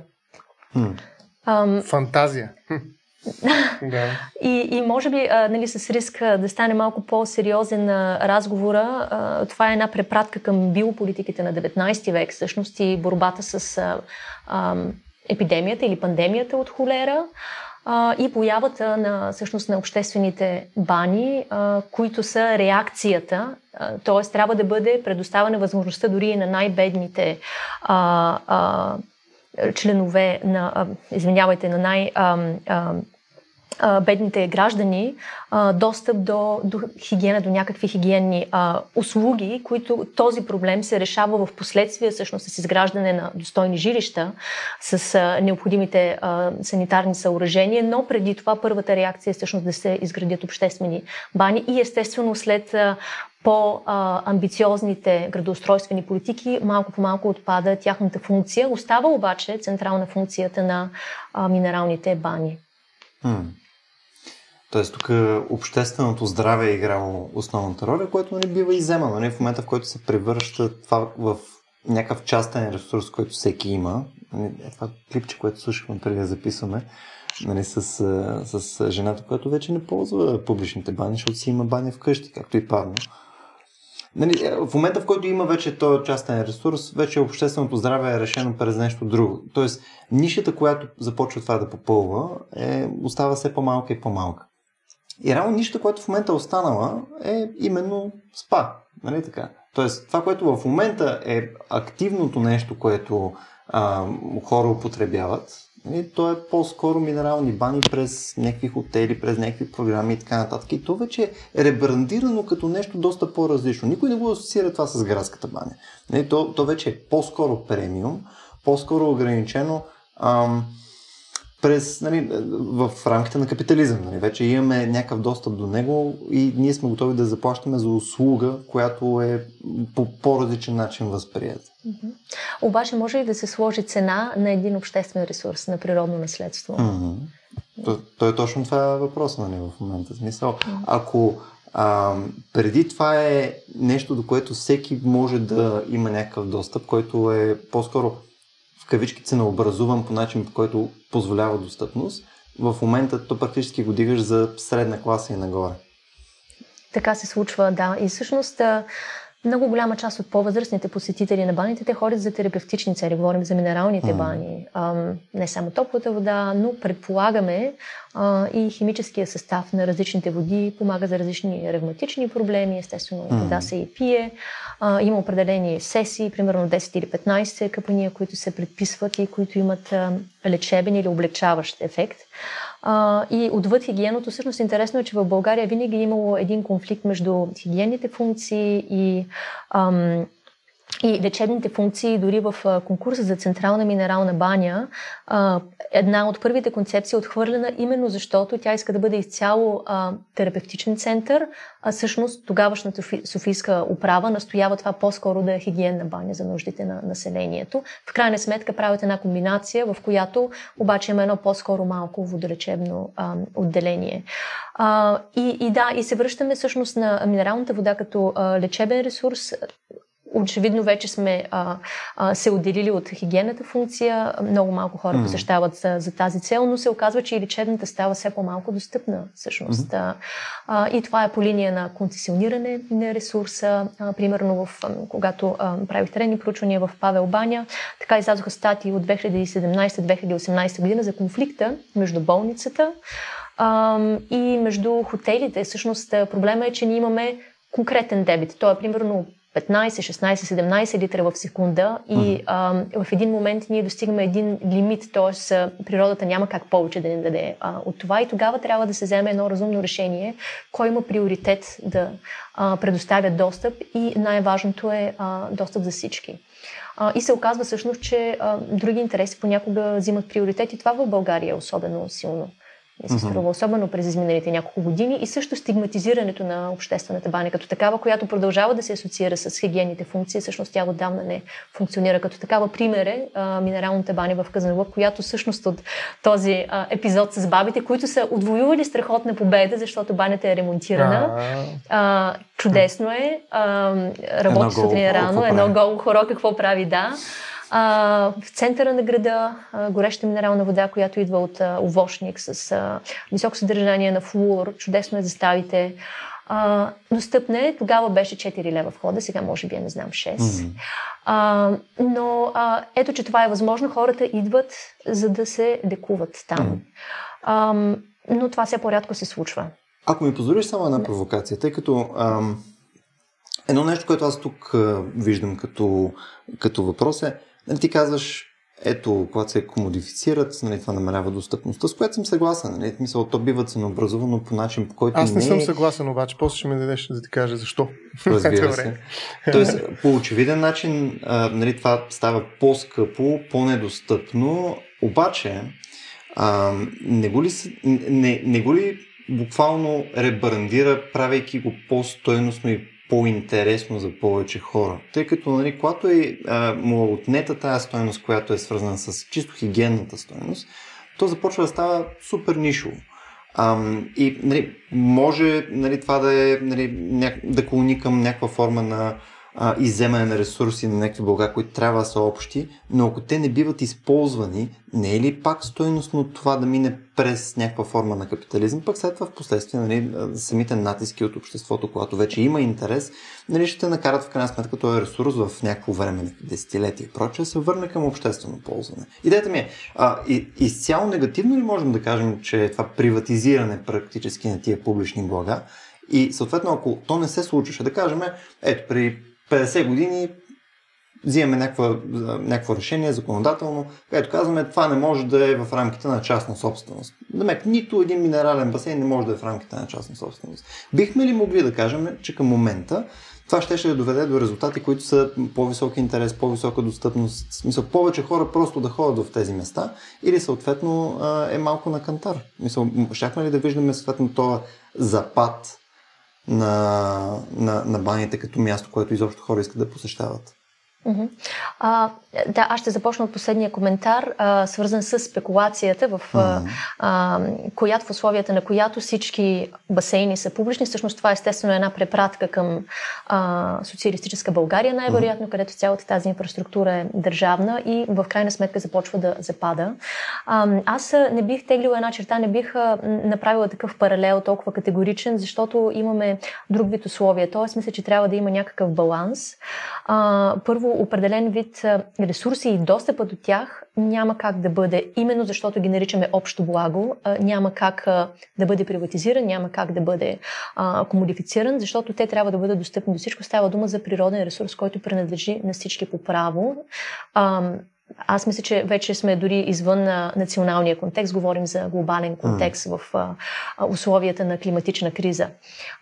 Ам... Фантазия. да. и, и може би а, нали, с риск да стане малко по-сериозен а, разговора, а, това е една препратка към биополитиките на 19 век, всъщност и борбата с а, а, епидемията или пандемията от холера а, и появата на, всъщност, на обществените бани, а, които са реакцията, т.е. трябва да бъде предоставена възможността дори и на най-бедните а, а, членове на, извинявайте, на най- бедните граждани достъп до, до хигиена, до някакви хигиенни услуги, които този проблем се решава в последствие всъщност с изграждане на достойни жилища, с необходимите санитарни съоръжения, но преди това първата реакция е всъщност да се изградят обществени бани и естествено след по-амбициозните градоустройствени политики малко по малко отпада тяхната функция. Остава обаче централна функцията на а, минералните бани. Hmm. Тоест тук общественото здраве е играло основната роля, което не бива иземано. Нали? В момента, в който се превръща това в някакъв частен ресурс, който всеки има. Нали? Е това клипче, което слушахме преди да записваме нали, с, с жената, която вече не ползва публичните бани, защото си има баня вкъщи, както и парно. Нали, е, в момента, в който има вече този частен ресурс, вече общественото здраве е решено през нещо друго. Тоест, нишата, която започва това да попълва, е, остава все по-малка и по-малка. И реално нишата, която в момента е останала, е именно спа. Нали така? Тоест, това, което в момента е активното нещо, което а, хора употребяват, нали, то е по-скоро минерални бани през някакви хотели, през някакви програми и така нататък. И то вече е ребрандирано като нещо доста по-различно. Никой не го асоциира това с градската баня. Нали, то, то вече е по-скоро премиум, по-скоро ограничено. Ам, през, нали, в рамките на капитализъм. Нали, вече имаме някакъв достъп до него и ние сме готови да заплащаме за услуга, която е по по-различен начин възприят. Mm-hmm. Обаче може ли да се сложи цена на един обществен ресурс, на природно наследство? Mm-hmm. То, то е точно това въпрос нали, в момента. Смисъл, mm-hmm. ако а, преди това е нещо, до което всеки може да има някакъв достъп, който е по-скоро кавички ценообразуван по начин, по който позволява достъпност, в момента то практически го дигаш за средна класа и нагоре. Така се случва, да. И всъщност много голяма част от по-възрастните посетители на баните, те ходят за терапевтични цели. Говорим за минералните mm. бани. А, не само топлата вода, но предполагаме а, и химическия състав на различните води помага за различни ревматични проблеми. Естествено, mm. вода се и пие. А, има определени сесии, примерно 10 или 15 капания, които се предписват и които имат а, лечебен или облегчаващ ефект. А, и отвъд хигиеното, всъщност интересно е, че в България винаги е имало един конфликт между хигиенните функции и ам, и лечебните функции, дори в конкурса за Централна минерална баня, една от първите концепции е отхвърлена именно защото тя иска да бъде изцяло терапевтичен център, а всъщност тогавашната Софийска управа настоява това по-скоро да е хигиенна баня за нуждите на населението. В крайна сметка правят една комбинация, в която обаче има едно по-скоро малко водолечебно отделение. и, да, и се връщаме всъщност на минералната вода като лечебен ресурс очевидно вече сме а, а, се отделили от хигиената функция. Много малко хора посещават за, за тази цел, но се оказва, че и лечебната става все по-малко достъпна всъщност. Mm-hmm. А, и това е по линия на концесиониране на ресурса. А, примерно, в, когато а, правих теренни проучвания в Павел Баня, така излязоха статии от 2017-2018 година за конфликта между болницата а, и между хотелите. Всъщност проблема е, че ние имаме конкретен дебит. Той е примерно 15, 16, 17 литра в секунда и mm-hmm. а, в един момент ние достигаме един лимит, т.е. природата няма как повече да ни даде а, от това и тогава трябва да се вземе едно разумно решение, кой има приоритет да а, предоставя достъп и най-важното е а, достъп за всички. А, и се оказва всъщност, че а, други интереси понякога взимат приоритет и това в България е особено силно ми се струва, особено през изминалите няколко години и също стигматизирането на обществената баня като такава, която продължава да се асоциира с хигиенните функции, всъщност тя отдавна не функционира като такава. Пример е а, минералната баня в Казанлък, която всъщност от този а, епизод с бабите, които са отвоювали страхотна победа, защото банята е ремонтирана. А, чудесно е. А, работи сутрин рано, едно голо хоро какво прави, да. А, в центъра на града а, гореща минерална вода, която идва от а, овощник с а, високо съдържание на флуор. Чудесно е за ставите. А, достъпна е. Тогава беше 4 лева входа, сега може би, не знам, 6. Mm-hmm. А, но а, ето, че това е възможно. Хората идват, за да се лекуват там. Mm-hmm. А, но това все по-рядко се случва. Ако ми позволиш само една провокация, тъй като ам, едно нещо, което аз тук а, виждам като, като въпрос е, Нали, ти казваш, ето, когато се комодифицират, нали, това намалява достъпността, с което съм съгласен. Нали, мисъл, то бива ценообразувано по начин, по който. Аз не, не съм съгласен, обаче, после ще ми дадеш да ти кажа защо. Разбира се. Тоест, по очевиден начин, а, нали, това става по-скъпо, по-недостъпно, обаче, а, не, го ли, не, не го ли буквално ребрандира, правейки го по-стойностно и по-интересно за повече хора. Тъй като, нали, когато е, а, му е отнета тази стоеност, която е свързана с чисто хигиенната стоеност, то започва да става супер нишово. А, и нали, може нали, това да е нали, ня... да клони към някаква форма на а, изземане на ресурси на някакви блага, които трябва да са общи, но ако те не биват използвани, не е ли пак стойностно това да мине през някаква форма на капитализъм, пък след това в последствие нали, самите натиски от обществото, когато вече има интерес, нали, ще накарат в крайна сметка този ресурс в някакво време, десетилетие и прочее, се върне към обществено ползване. Идеята ми е, а, и, изцяло негативно ли можем да кажем, че е това приватизиране практически на тия публични блага, и съответно, ако то не се случваше, да кажем, ето при 50 години взимаме някакво, решение законодателно, където казваме, това не може да е в рамките на частна собственост. Намек, нито един минерален басейн не може да е в рамките на частна собственост. Бихме ли могли да кажем, че към момента това ще ще доведе до резултати, които са по-висок интерес, по-висока достъпност, смисъл повече хора просто да ходят в тези места или съответно е малко на кантар. Мисъл, щяхме ли да виждаме съответно това запад на, на, на баните като място, което изобщо хора искат да посещават. Uh-huh. А, да, аз ще започна от последния коментар, а, свързан с спекулацията, в uh-huh. а, която в условията на която всички басейни са публични. Всъщност това е естествено една препратка към а, социалистическа България, най-вероятно, uh-huh. където цялата тази инфраструктура е държавна и в крайна сметка започва да запада. А, аз не бих теглила една черта, не бих направила такъв паралел толкова категоричен, защото имаме друг вид условия. Тоест, мисля, че трябва да има някакъв баланс. А, първо, определен вид ресурси и достъпа до тях няма как да бъде, именно защото ги наричаме общо благо, няма как да бъде приватизиран, няма как да бъде комодифициран, защото те трябва да бъдат достъпни до всичко. Става дума за природен ресурс, който принадлежи на всички по право. Аз мисля, че вече сме дори извън на националния контекст, говорим за глобален контекст mm. в а, условията на климатична криза.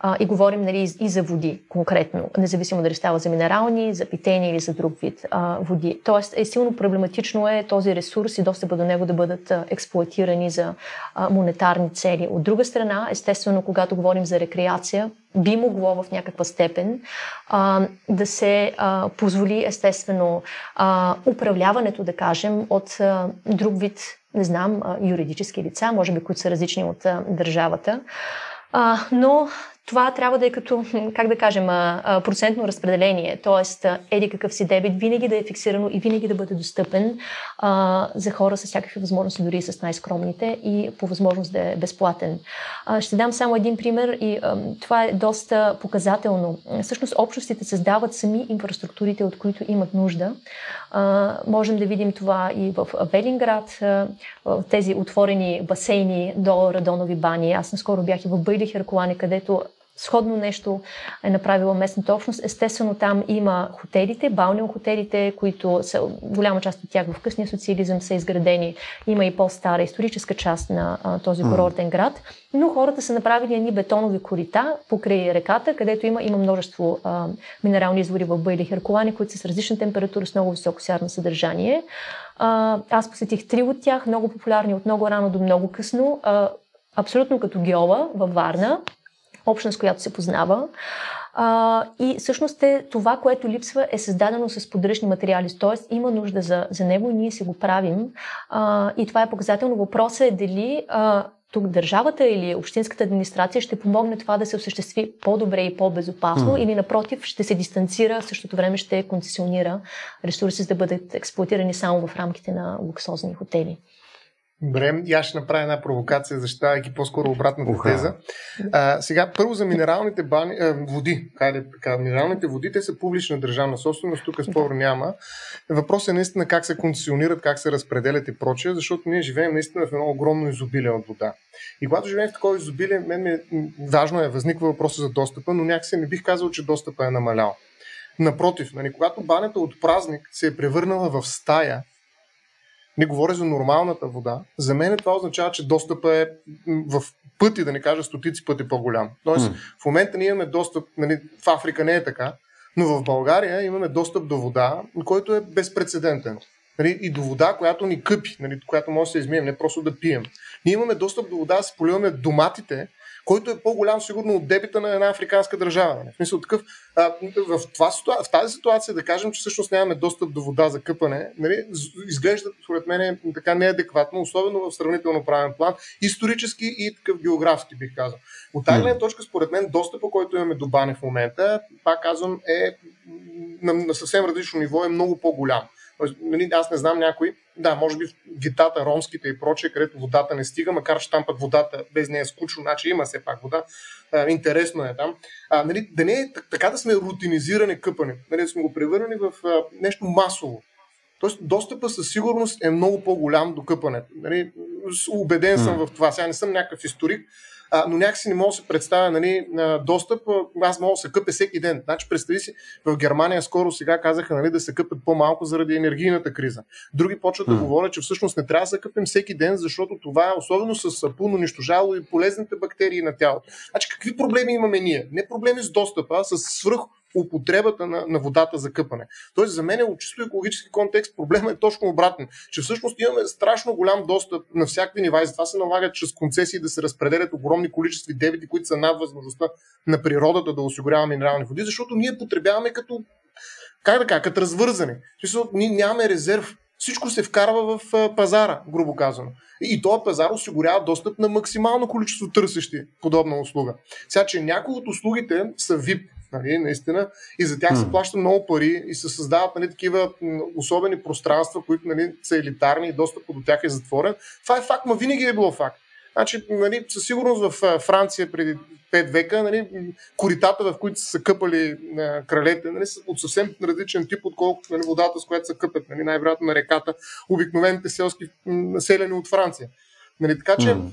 А, и говорим нали, и за води конкретно, независимо дали става за минерални, за питейни или за друг вид а, води. Тоест е силно проблематично е този ресурс и достъпа до него да бъдат експлуатирани за а, монетарни цели. От друга страна, естествено, когато говорим за рекреация, би могло в някаква степен а, да се а, позволи естествено а, управляването, да кажем, от а, друг вид, не знам, а, юридически лица, може би, които са различни от а, държавата. А, но това трябва да е като, как да кажем, процентно разпределение. Тоест, еди какъв си дебит винаги да е фиксирано и винаги да бъде достъпен а, за хора с всякакви възможности, дори с най-скромните и по възможност да е безплатен. А, ще дам само един пример и а, това е доста показателно. Всъщност, общностите създават сами инфраструктурите, от които имат нужда. А, можем да видим това и в Велинград, а, тези отворени басейни до Радонови бани. Аз наскоро бях и в Бъйли Херкулане, където сходно нещо е направила местната общност. Естествено, там има хотелите, балнио хотелите, които са, голяма част от тях в късния социализъм са изградени. Има и по-стара историческа част на а, този курортен град. Но хората са направили едни бетонови корита покрай реката, където има, има множество а, минерални извори в Бъйли Херкулани, които са с различна температура, с много високо сярно съдържание. А, аз посетих три от тях, много популярни от много рано до много късно. А, абсолютно като геола във Варна общност, която се познава. А, и всъщност е, това, което липсва, е създадено с подръчни материали. Т.е. има нужда за, за него и ние си го правим. А, и това е показателно. Въпросът е дали а, тук държавата или общинската администрация ще помогне това да се осъществи по-добре и по-безопасно mm. или напротив ще се дистанцира, в същото време ще концесионира ресурси да бъдат експлуатирани само в рамките на луксозни хотели. Добре, и аз ще направя една провокация, защитавайки по-скоро обратната Уха. теза. А, сега, първо за минералните бани, а, води. Хайде, така, минералните води, те са публична държавна собственост, тук спор няма. Въпросът е наистина как се концесионират, как се разпределят и прочее, защото ние живеем наистина в едно огромно изобилие от вода. И когато живеем в такова изобилие, мен ми е, важно е, възниква въпроса за достъпа, но някакси не бих казал, че достъпа е намалял. Напротив, нали, когато банята от празник се е превърнала в стая, не говоря за нормалната вода, за мен това означава, че достъпът е в пъти, да не кажа стотици пъти по-голям. Тоест, mm. в момента ние имаме достъп, нали, в Африка не е така, но в България имаме достъп до вода, който е безпредседентен. Нали, и до вода, която ни къпи, нали, която може да се измием, не просто да пием. Ние имаме достъп до вода да се поливаме доматите, който е по-голям сигурно от дебита на една африканска държава. Нали? В смисъл такъв, а, в, това, в тази ситуация да кажем, че всъщност нямаме достъп до вода за къпане, нали, изглежда според мен така неадекватно, особено в сравнително правен план, исторически и такъв географски бих казал. От тази гледна точка, според мен, достъпа, който имаме до бане в момента, пак казвам, е на, на съвсем различно ниво, е много по-голям. Нали, аз не знам някой, да, може би в гитата, ромските и прочее, където водата не стига, макар че там път водата без нея е скучно, значи има все пак вода, а, интересно е там. А, нали, да не е така да сме рутинизирани къпане, нали, да сме го превърнали в а, нещо масово. Тоест, достъпа със сигурност е много по-голям до къпането. Нали, убеден съм в това. Сега не съм някакъв историк, а, но някакси не мога да се представя нали, достъп. Аз мога да се къпя всеки ден. Значи, представи си, в Германия скоро сега казаха нали, да се къпят по-малко заради енергийната криза. Други почват mm. да говорят, че всъщност не трябва да се къпим всеки ден, защото това е особено с сапун унищожало и полезните бактерии на тялото. Значи, какви проблеми имаме ние? Не проблеми с достъпа, а с свръх употребата на, на водата за къпане. Тоест, за мен е от чисто екологически контекст проблема е точно обратен, че всъщност имаме страшно голям достъп на всякакви нива и затова се налагат чрез концесии да се разпределят огромни количества дебити, които са над възможността на природата да осигурява минерални води, защото ние потребяваме като как да кажа, като развързани. Смисъл, ние нямаме резерв. Всичко се вкарва в пазара, грубо казано. И този пазар осигурява достъп на максимално количество търсещи подобна услуга. Сега, че някои от услугите са VIP, нали, наистина, и за тях се плаща много пари и се създават нали, такива особени пространства, които нали, са елитарни и достъп до тях е затворен. Това е факт, но винаги е било факт. Значи, нали, със сигурност в Франция преди 5 века, нали, коритата, в които са къпали а, кралете, нали, са от съвсем различен тип, отколкото нали, водата, с която се къпят, нали, най-вероятно на реката, обикновените селски населени от Франция. Нали, така че, mm.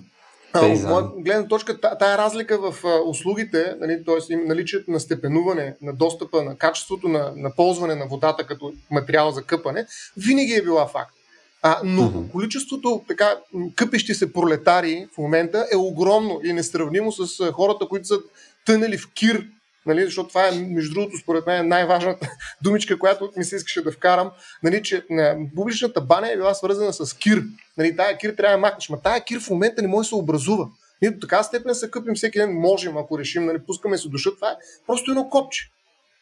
От моя гледна точка, тая разлика в услугите, нали, т.е. наличието на степенуване, на достъпа, на качеството на, на ползване на водата като материал за къпане, винаги е била факт. А, но uh-huh. количеството така къпещи се пролетари в момента е огромно и несравнимо с хората, които са тънали в кир Нали, защото това е, между другото, според мен най-важната думичка, която ми се искаше да вкарам, нали, че не, публичната баня е била свързана с кир. Нали, тая кир трябва да махнеш, но тая кир в момента не може да се образува. Ние до така степен се къпим всеки ден, можем, ако решим, нали, пускаме се душа, това е просто едно копче.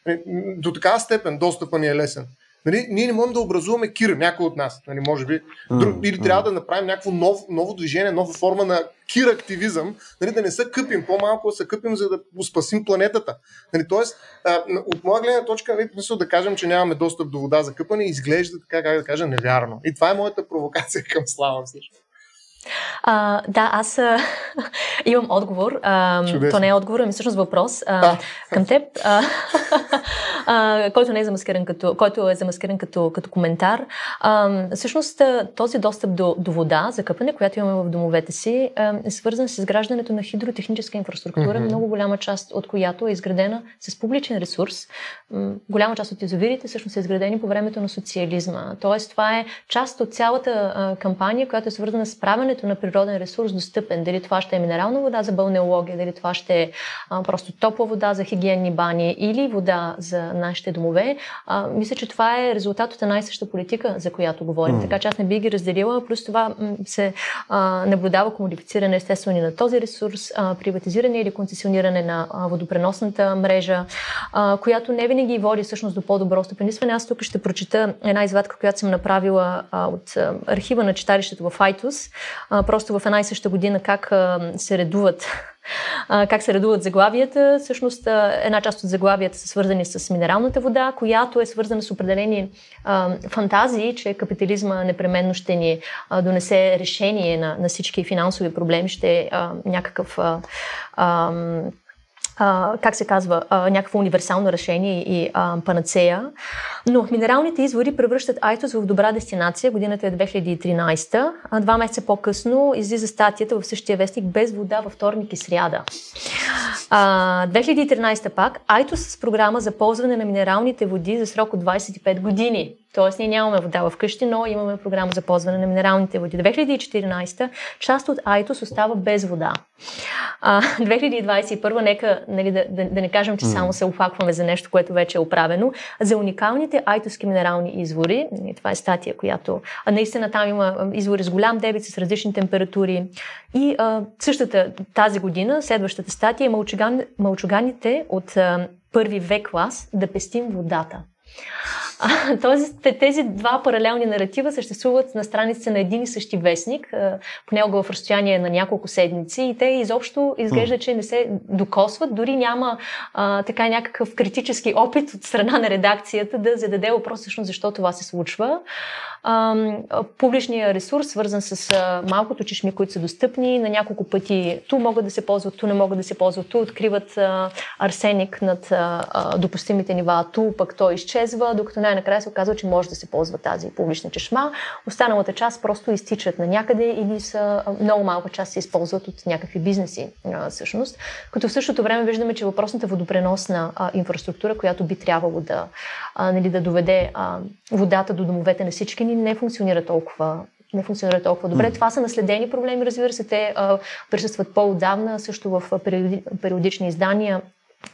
Нали, до такава степен достъпа ни е лесен. Нали, ние не можем да образуваме кир, някой от нас, нали, може би. Друг, или mm. трябва да направим някакво нов, ново движение, нова форма на кир активизъм, нали, да не се къпим, по-малко да се къпим, за да спасим планетата. Нали, тоест, а, от моя гледна точка, нали, мисля да кажем, че нямаме достъп до вода за къпане, изглежда така, как да кажа, невярно. И това е моята провокация към Слава също. А, да, аз а, имам отговор. А, то не е отговор, ами всъщност въпрос а, а. към теб, а, а, който не е замаскиран като, който е замаскиран като, като коментар. А, всъщност този достъп до, до вода за къпане, която имаме в домовете си, е свързан с изграждането на хидротехническа инфраструктура, mm-hmm. много голяма част от която е изградена с публичен ресурс. Голяма част от язовирите всъщност са изградени по времето на социализма. Тоест, това е част от цялата кампания, която е свързана с правенето намирането на природен ресурс достъпен, дали това ще е минерална вода за балнеология, дали това ще е а, просто топла вода за хигиенни бани или вода за нашите домове, а, мисля, че това е резултат от една и съща политика, за която говорим. Mm. Така че аз не би ги разделила, плюс това се а, наблюдава комодифициране естествено на този ресурс, а, приватизиране или концесиониране на а, водопреносната мрежа, а, която не винаги води всъщност до по-добро стопенисване. Аз тук ще прочита една извадка, която съм направила а, от а, архива на читалището в Айтус, просто в една и съща година как се редуват как се редуват заглавията. Всъщност, една част от заглавията са свързани с минералната вода, която е свързана с определени фантазии, че капитализма непременно ще ни донесе решение на, на всички финансови проблеми, ще е някакъв а, как се казва, а, някакво универсално решение и а, панацея. Но минералните извори превръщат Айтос в добра дестинация. Годината е 2013. А, два месеца по-късно излиза статията в същия вестник без вода във вторник и сряда. А, 2013 пак Айтос с програма за ползване на минералните води за срок от 25 години. Тоест, ние нямаме вода вкъщи, но имаме програма за ползване на минералните води. 2014 част от Айтос остава без вода. А, 2021, нека нали, да, да, да не кажем, че само се офакваме за нещо, което вече е оправено. За уникалните айтоски минерални извори, нали, това е статия, която а, наистина там има извори с голям дебит, с различни температури. И а, същата тази година, следващата статия е мълчуган, мълчуганите от а, първи век клас да пестим водата. Този, тези два паралелни наратива съществуват на страниците на един и същи вестник, понякога в разстояние на няколко седмици и те изобщо изглежда, че не се докосват, дори няма а, така някакъв критически опит от страна на редакцията да зададе въпрос всъщност защо това се случва. А, публичния ресурс, свързан с а, малкото чешми, които са достъпни, на няколко пъти ту могат да се ползват, ту не могат да се ползват, ту откриват а, арсеник над а, допустимите нива, ту пък той изчезва, докато най-накрая се оказва, че може да се ползва тази публична чешма. Останалата част просто изтичат на някъде или са много малка част се използват от някакви бизнеси а, всъщност. Като в същото време виждаме, че въпросната водопреносна а, инфраструктура, която би трябвало да, а, нали, да доведе а, водата до домовете на всички ни, не функционира толкова не функционира толкова добре. Това са наследени проблеми, разбира се. Те а, присъстват по-отдавна, също в периоди, периодични издания.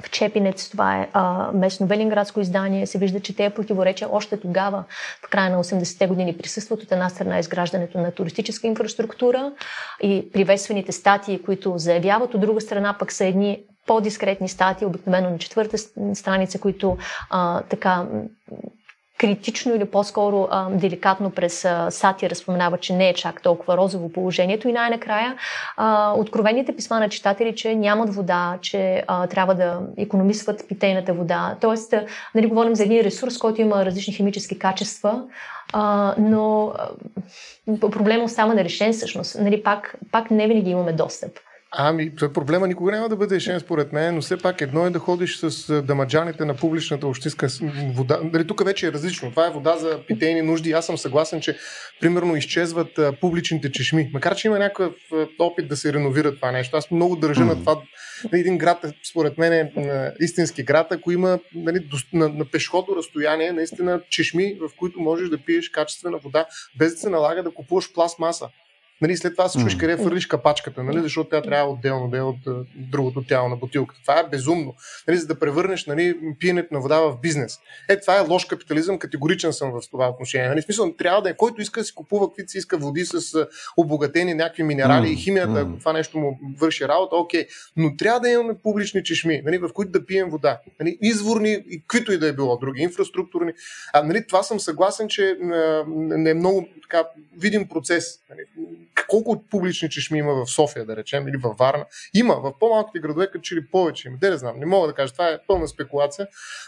В Чепинец, това е а, местно велинградско издание, се вижда, че те противоречия още тогава, в края на 80-те години, присъстват от една страна изграждането на туристическа инфраструктура и приветствените статии, които заявяват, от друга страна пък са едни по-дискретни статии, обикновено на четвърта страница, които а, така критично или по-скоро а, деликатно през а, сатира споменава, че не е чак толкова розово положението и най-накрая а, откровените писма на читатели, че нямат вода, че а, трябва да економисват питейната вода. Тоест, а, нали, говорим за един ресурс, който има различни химически качества, а, но а, проблема остава нерешен всъщност. Нали, пак, пак не винаги имаме достъп. Ами, това проблема никога няма да бъде решен според мен, но все пак едно е да ходиш с дамаджаните на публичната общинска вода. Дали тук вече е различно. Това е вода за питейни нужди. Аз съм съгласен, че примерно изчезват а, публичните чешми. Макар, че има някакъв опит да се реновира това нещо. Аз много държа mm. на това. Един град, според мен, е истински град, ако има нали, на, на пешходно разстояние, наистина чешми, в които можеш да пиеш качествена вода, без да се налага да купуваш пластмаса. Нали, след това се чуеш къде фърлиш капачката, нали, защото тя трябва отделно да е от другото тяло на бутилката. Това е безумно. Нали, за да превърнеш нали, пиенето на вода в бизнес. Е, това е лош капитализъм, категоричен съм в това отношение. Нали, смисъл, трябва да е, който иска да си купува каквито си иска води с обогатени някакви минерали mm. и химията, mm. ако това нещо му върши работа, окей. Но трябва да имаме публични чешми, нали, в които да пием вода. Нали, изворни и каквито и да е било, други инфраструктурни. А, нали, това съм съгласен, че не е много така, видим процес. Нали, колко публични чешми има в София, да речем, или във Варна. Има, в по-малките градове, като че ли повече. Де не знам, не мога да кажа, това е пълна спекулация,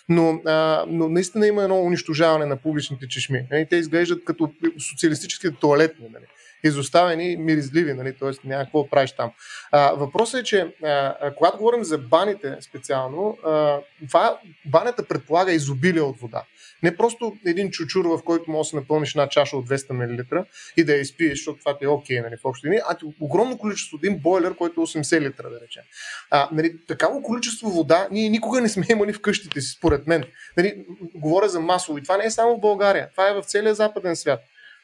но, а, но наистина има едно унищожаване на публичните чешми. Нали, те изглеждат като социалистическите туалетни. Нали изоставени, миризливи, нали? т.е. няма какво правиш там. А, въпросът е, че а, когато говорим за баните специално, а, това, банята предполага изобилие от вода. Не просто един чучур, в който можеш да напълниш една чаша от 200 мл и да я изпиеш, защото това ти е окей, нали, в общи линии, а ти огромно количество, един бойлер, който е 80 литра, да речем. А, нали, такава количество вода ние никога не сме имали в къщите си, според мен. Нали, говоря за масово и това не е само в България, това е в целия западен свят.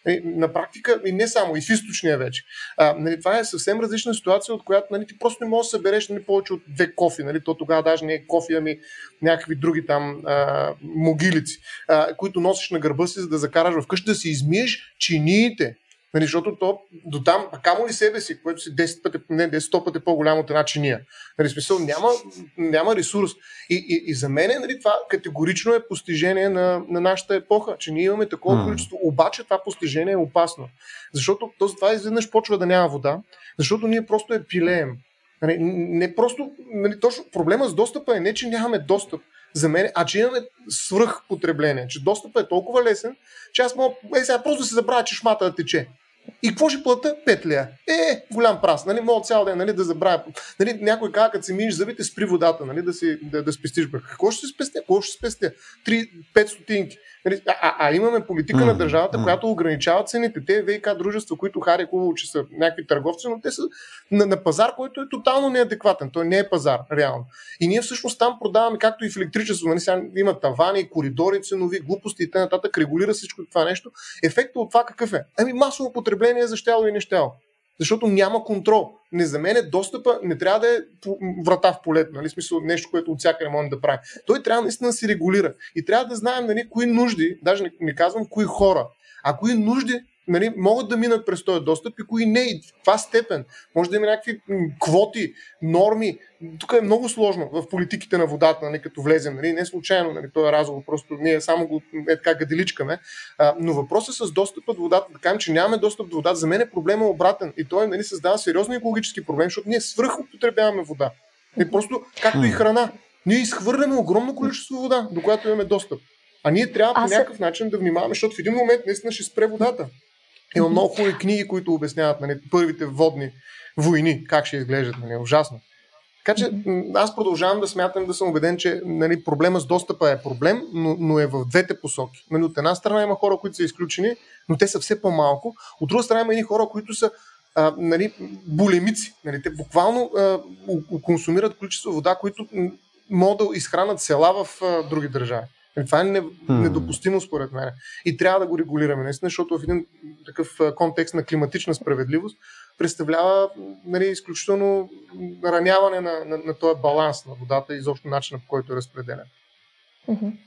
Нали, на практика, и не само, и в източния вече. А, нали, това е съвсем различна ситуация, от която нали, ти просто не можеш да събереш нали, повече от две кофи. Нали, то тогава даже не е кофи, ами някакви други там а, могилици, а, които носиш на гърба си, за да закараш вкъщи, да си измиеш чиниите Нали, защото то до там, камо ли себе си, което си 10 пъти, не 10 100 пъти по-голямо от една чиния. Нали, смисъл, няма, няма ресурс. И, и, и за мен нали, това категорично е постижение на, на нашата епоха, че ние имаме такова mm. количество. Обаче това постижение е опасно. Защото то това изведнъж почва да няма вода, защото ние просто е пилеем. Нали, не просто, нали, точно проблема с достъпа е не, че нямаме достъп за мен, а че имаме свръхпотребление, че достъпът е толкова лесен, че аз мога, е, сега просто да се забравя, че шмата да тече. И какво ще плата? 5 лея. Е, голям прас. Нали? Мога цял ден нали, да забравя. Нали, някой казва, като си миниш зъбите, спри водата, нали, да, си, да, да спестиш. Какво ще спестя? Какво ще спестя? 3, 5 стотинки. Нали, а, а имаме политика mm, на държавата, mm. която ограничава цените. Те ВК дружества, които хари хубаво, че са някакви търговци, но те са на, на пазар, който е тотално неадекватен. Той не е пазар, реално. И ние всъщност там продаваме, както и в електричество, нали, сега има тавани, коридори, ценови, глупости и т.н. регулира всичко това нещо. Ефектът от това какъв е? Ами масово потребление за щяло и нещяло. Защото няма контрол. Не за мен е достъпа не трябва да е врата в полето, нали? смисъл нещо, което от всяка не може да прави. Той трябва наистина да се регулира. И трябва да знаем нали, кои нужди, даже не, не казвам кои хора, а кои нужди нали, могат да минат през този достъп и кои не. И в каква степен. Може да има някакви квоти, норми. Тук е много сложно в политиките на водата, нали, като влезем. Нали, не случайно нали, този разговор, просто ние само го е така гаделичкаме. А, но въпросът с достъпа до водата, да кажем, че нямаме достъп до водата, за мен е проблема обратен. И той нали, създава сериозен екологически проблем, защото ние свръхупотребяваме вода. И просто, както и храна. Ние изхвърляме огромно количество вода, до която имаме достъп. А ние трябва по някакъв начин да внимаваме, защото в един момент наистина ще спре водата. Има много хубави книги, които обясняват нали, първите водни войни, как ще изглеждат. Нали, ужасно. Така че аз продължавам да смятам да съм убеден, че нали, проблема с достъпа е проблем, но, но е в двете посоки. Нали, от една страна има хора, които са изключени, но те са все по-малко. От друга страна има и хора, които са а, нали, булемици. Нали, те буквално а, консумират количество вода, които могат да изхранат села в а, други държави. Това е недопустимо според мен. И трябва да го регулираме, наистина, защото в един такъв контекст на климатична справедливост представлява нали, изключително раняване на, на, на този баланс на водата и изобщо начина по който е разпределен. Mm-hmm.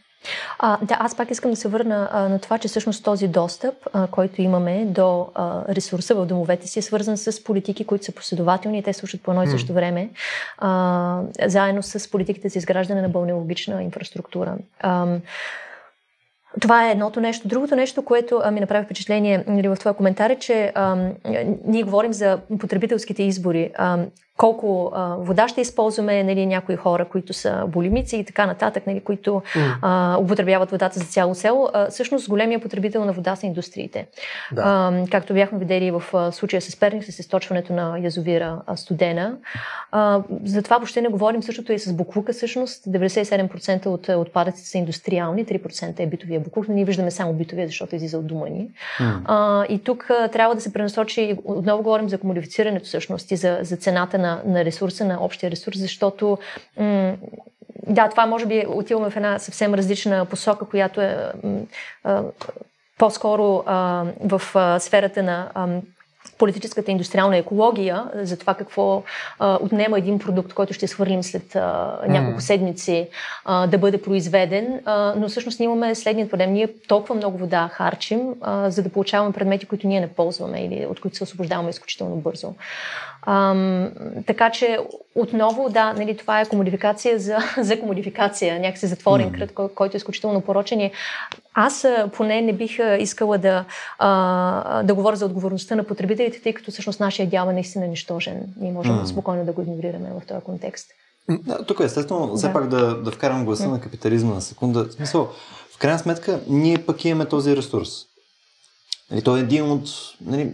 А, да, аз пак искам да се върна а, на това, че всъщност този достъп, а, който имаме до а, ресурса в домовете си, е свързан с политики, които са последователни и те слушат по едно и също време, а, заедно с политиките за изграждане на бълнеологична инфраструктура. А, това е едното нещо. Другото нещо, което а, ми направи впечатление нали, в твоя коментар е, че а, ние говорим за потребителските избори. А, колко а, вода ще използваме, нали, някои хора, които са болимици и така нататък, нали, които а, употребяват водата за цяло село. А, всъщност големия потребител на вода са индустриите. Да. А, както бяхме видели в а, случая с Перник, с източването на язовира а, студена. А, за това въобще не говорим същото и с буклука. Всъщност 97% от отпадъците са индустриални, 3% е битовия буклук, но ние виждаме само битовия, защото излиза от дома ни. А, и тук а, трябва да се пренасочи, отново говорим за комодифицирането всъщност и за, за цената на на, на ресурса, на общия ресурс, защото м- да, това може би отиваме в една съвсем различна посока, която е а, по-скоро а, в а, сферата на а, политическата индустриална екология, за това какво а, отнема един продукт, който ще свърлим след а, няколко седмици а, да бъде произведен. А, но всъщност ние имаме следният проблем. Ние толкова много вода харчим, а, за да получаваме предмети, които ние не ползваме или от които се освобождаваме изключително бързо. Ам, така че отново, да, нали, това е комодификация за, за комодификация, някакси затворен кръг, кой, който е изключително порочен. Аз поне не бих искала да, а, да говоря за отговорността на потребителите, тъй като всъщност нашия дял е наистина нищожен. Ние можем mm. спокойно да го игнорираме в този контекст. Да, тук естествено, да. все пак да, да вкарам гласа mm. на капитализма на секунда. В смисъл, в крайна сметка, ние пък имаме този ресурс. Нали, той е един от... Нали,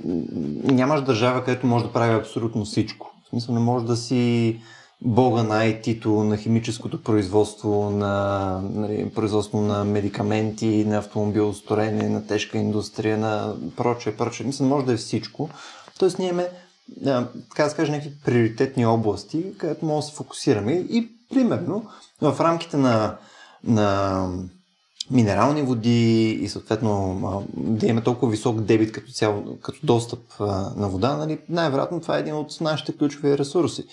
нямаш държава, където може да прави абсолютно всичко. В смисъл не може да си бога на IT-то, на химическото производство, на нали, производство на медикаменти, на автомобилостроение, на тежка индустрия, на прочее, прочее. Мисля, може да е всичко. Тоест ние имаме, така да скажа, някакви приоритетни области, където може да се фокусираме. И, примерно, в рамките на, на минерални води и съответно да имаме толкова висок дебит като цяло, като достъп на вода, нали, най-вероятно това е един от нашите ключови ресурси.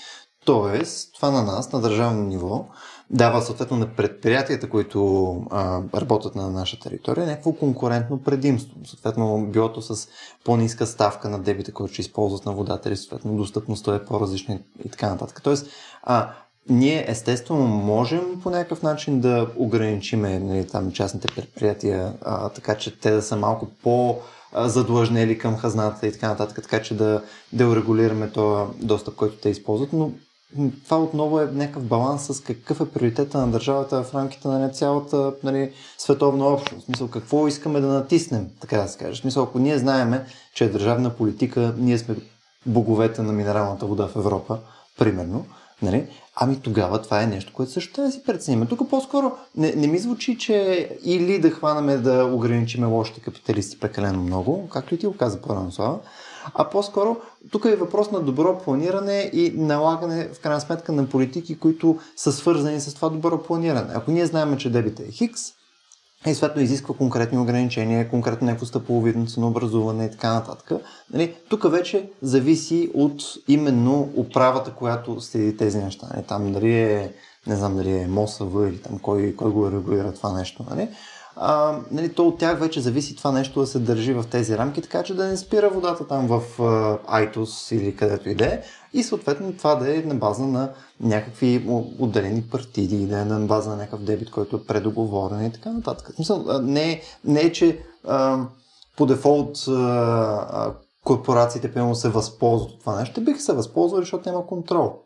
Тоест, това на нас, на държавно ниво, дава съответно на предприятията, които а, работят на наша територия, някакво конкурентно предимство. Съответно, билото с по-ниска ставка на дебита, който ще използват на водата, или съответно достъпността е по-различна и така нататък. Тоест, а, ние естествено можем по някакъв начин да ограничиме нали, там, частните предприятия, а, така че те да са малко по- задлъжнели към хазната и така нататък, така че да, да урегулираме този достъп, който те използват, но това отново е някакъв баланс с какъв е приоритета на държавата в рамките на цялата нали, световна общност. Смисъл, какво искаме да натиснем, така да се каже. Смисъл, ако ние знаеме, че е държавна политика, ние сме боговете на минералната вода в Европа, примерно, Нали? Ами тогава това е нещо, което също трябва да си преценим. Тук по-скоро не, не ми звучи, че или да хванаме да ограничиме лошите капиталисти прекалено много, както и ти го каза по-рано Слава, а по-скоро тук е въпрос на добро планиране и налагане в крайна сметка на политики, които са свързани с това добро планиране. Ако ние знаем, че дебита е хикс, и съответно изисква конкретни ограничения, конкретно някакво стъпаловидно ценообразуване и така нататък. Нали, тук вече зависи от именно управата, която следи тези неща. Нали, там дали е, не знам дали е МОСАВ или там кой, кой го регулира това нещо. Нали а, нали, то от тях вече зависи това нещо да се държи в тези рамки, така че да не спира водата там в Айтос или където и да е. И съответно това да е на база на някакви отделени партиди, да е на база на някакъв дебит, който е предоговорен и така нататък. Смисъл, не, не е, че а, по дефолт а, корпорациите пълно се възползват от това нещо. Те биха се възползвали, защото няма контрол.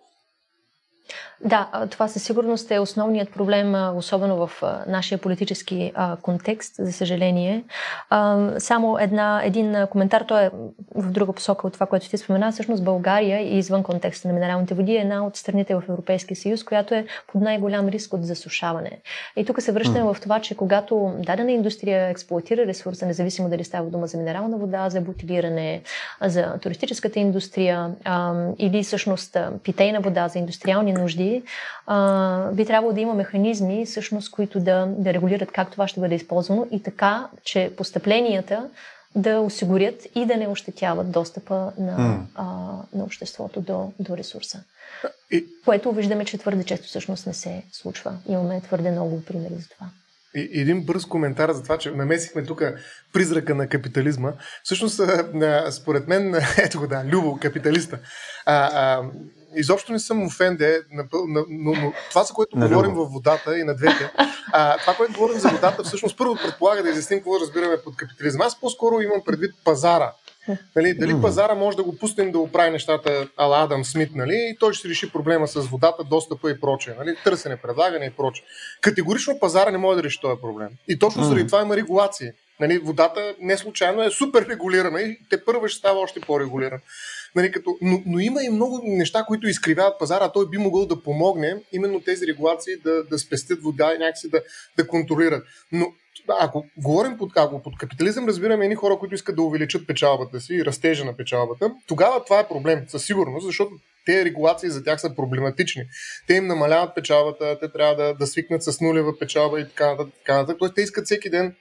Да, това със сигурност е основният проблем, особено в нашия политически контекст, за съжаление. Само една, един коментар, той е в друга посока от това, което ти спомена. Всъщност България и извън контекста на минералните води е една от страните в Европейския съюз, която е под най-голям риск от засушаване. И тук се връщаме в това, че когато дадена индустрия експлуатира ресурса, независимо дали става дума за минерална вода, за бутилиране, за туристическата индустрия или всъщност питейна вода за индустриални нужди, а, би трябвало да има механизми, всъщност, които да, да регулират как това ще бъде използвано и така, че постъпленията да осигурят и да не ощетяват достъпа на, mm. а, на обществото до, до ресурса. И... Което виждаме, че твърде често всъщност не се случва. Имаме твърде много примери за това. И, един бърз коментар за това, че намесихме тук призрака на капитализма. Всъщност, според мен, ето го да, Любо, капиталиста. А, а, изобщо не съм офенде, но, но, това, за което не говорим във водата и на двете, а, това, което говорим за водата, всъщност първо предполага да изясним какво разбираме под капитализъм. Аз по-скоро имам предвид пазара. Нали, дали пазара може да го пуснем да оправи нещата ала Адам Смит, нали, и той ще реши проблема с водата, достъпа и прочее. Нали, търсене, предлагане и прочее. Категорично пазара не може да реши този проблем. И точно заради това има регулации. Нали, водата не случайно е супер регулирана и те първо ще става още по-регулирана. Нали, като, но, но има и много неща, които изкривяват пазара, той би могъл да помогне именно тези регулации да, да спестят вода и някакси да, да контролират. Но ако говорим под, ако под капитализъм, разбираме едни хора, които искат да увеличат печалбата си и растежа на печалбата, тогава това е проблем, със сигурност, защото тези регулации за тях са проблематични. Те им намаляват печалбата, те трябва да, да свикнат с нулева печалба и така нататък. Така нататък. Тоест, те искат всеки ден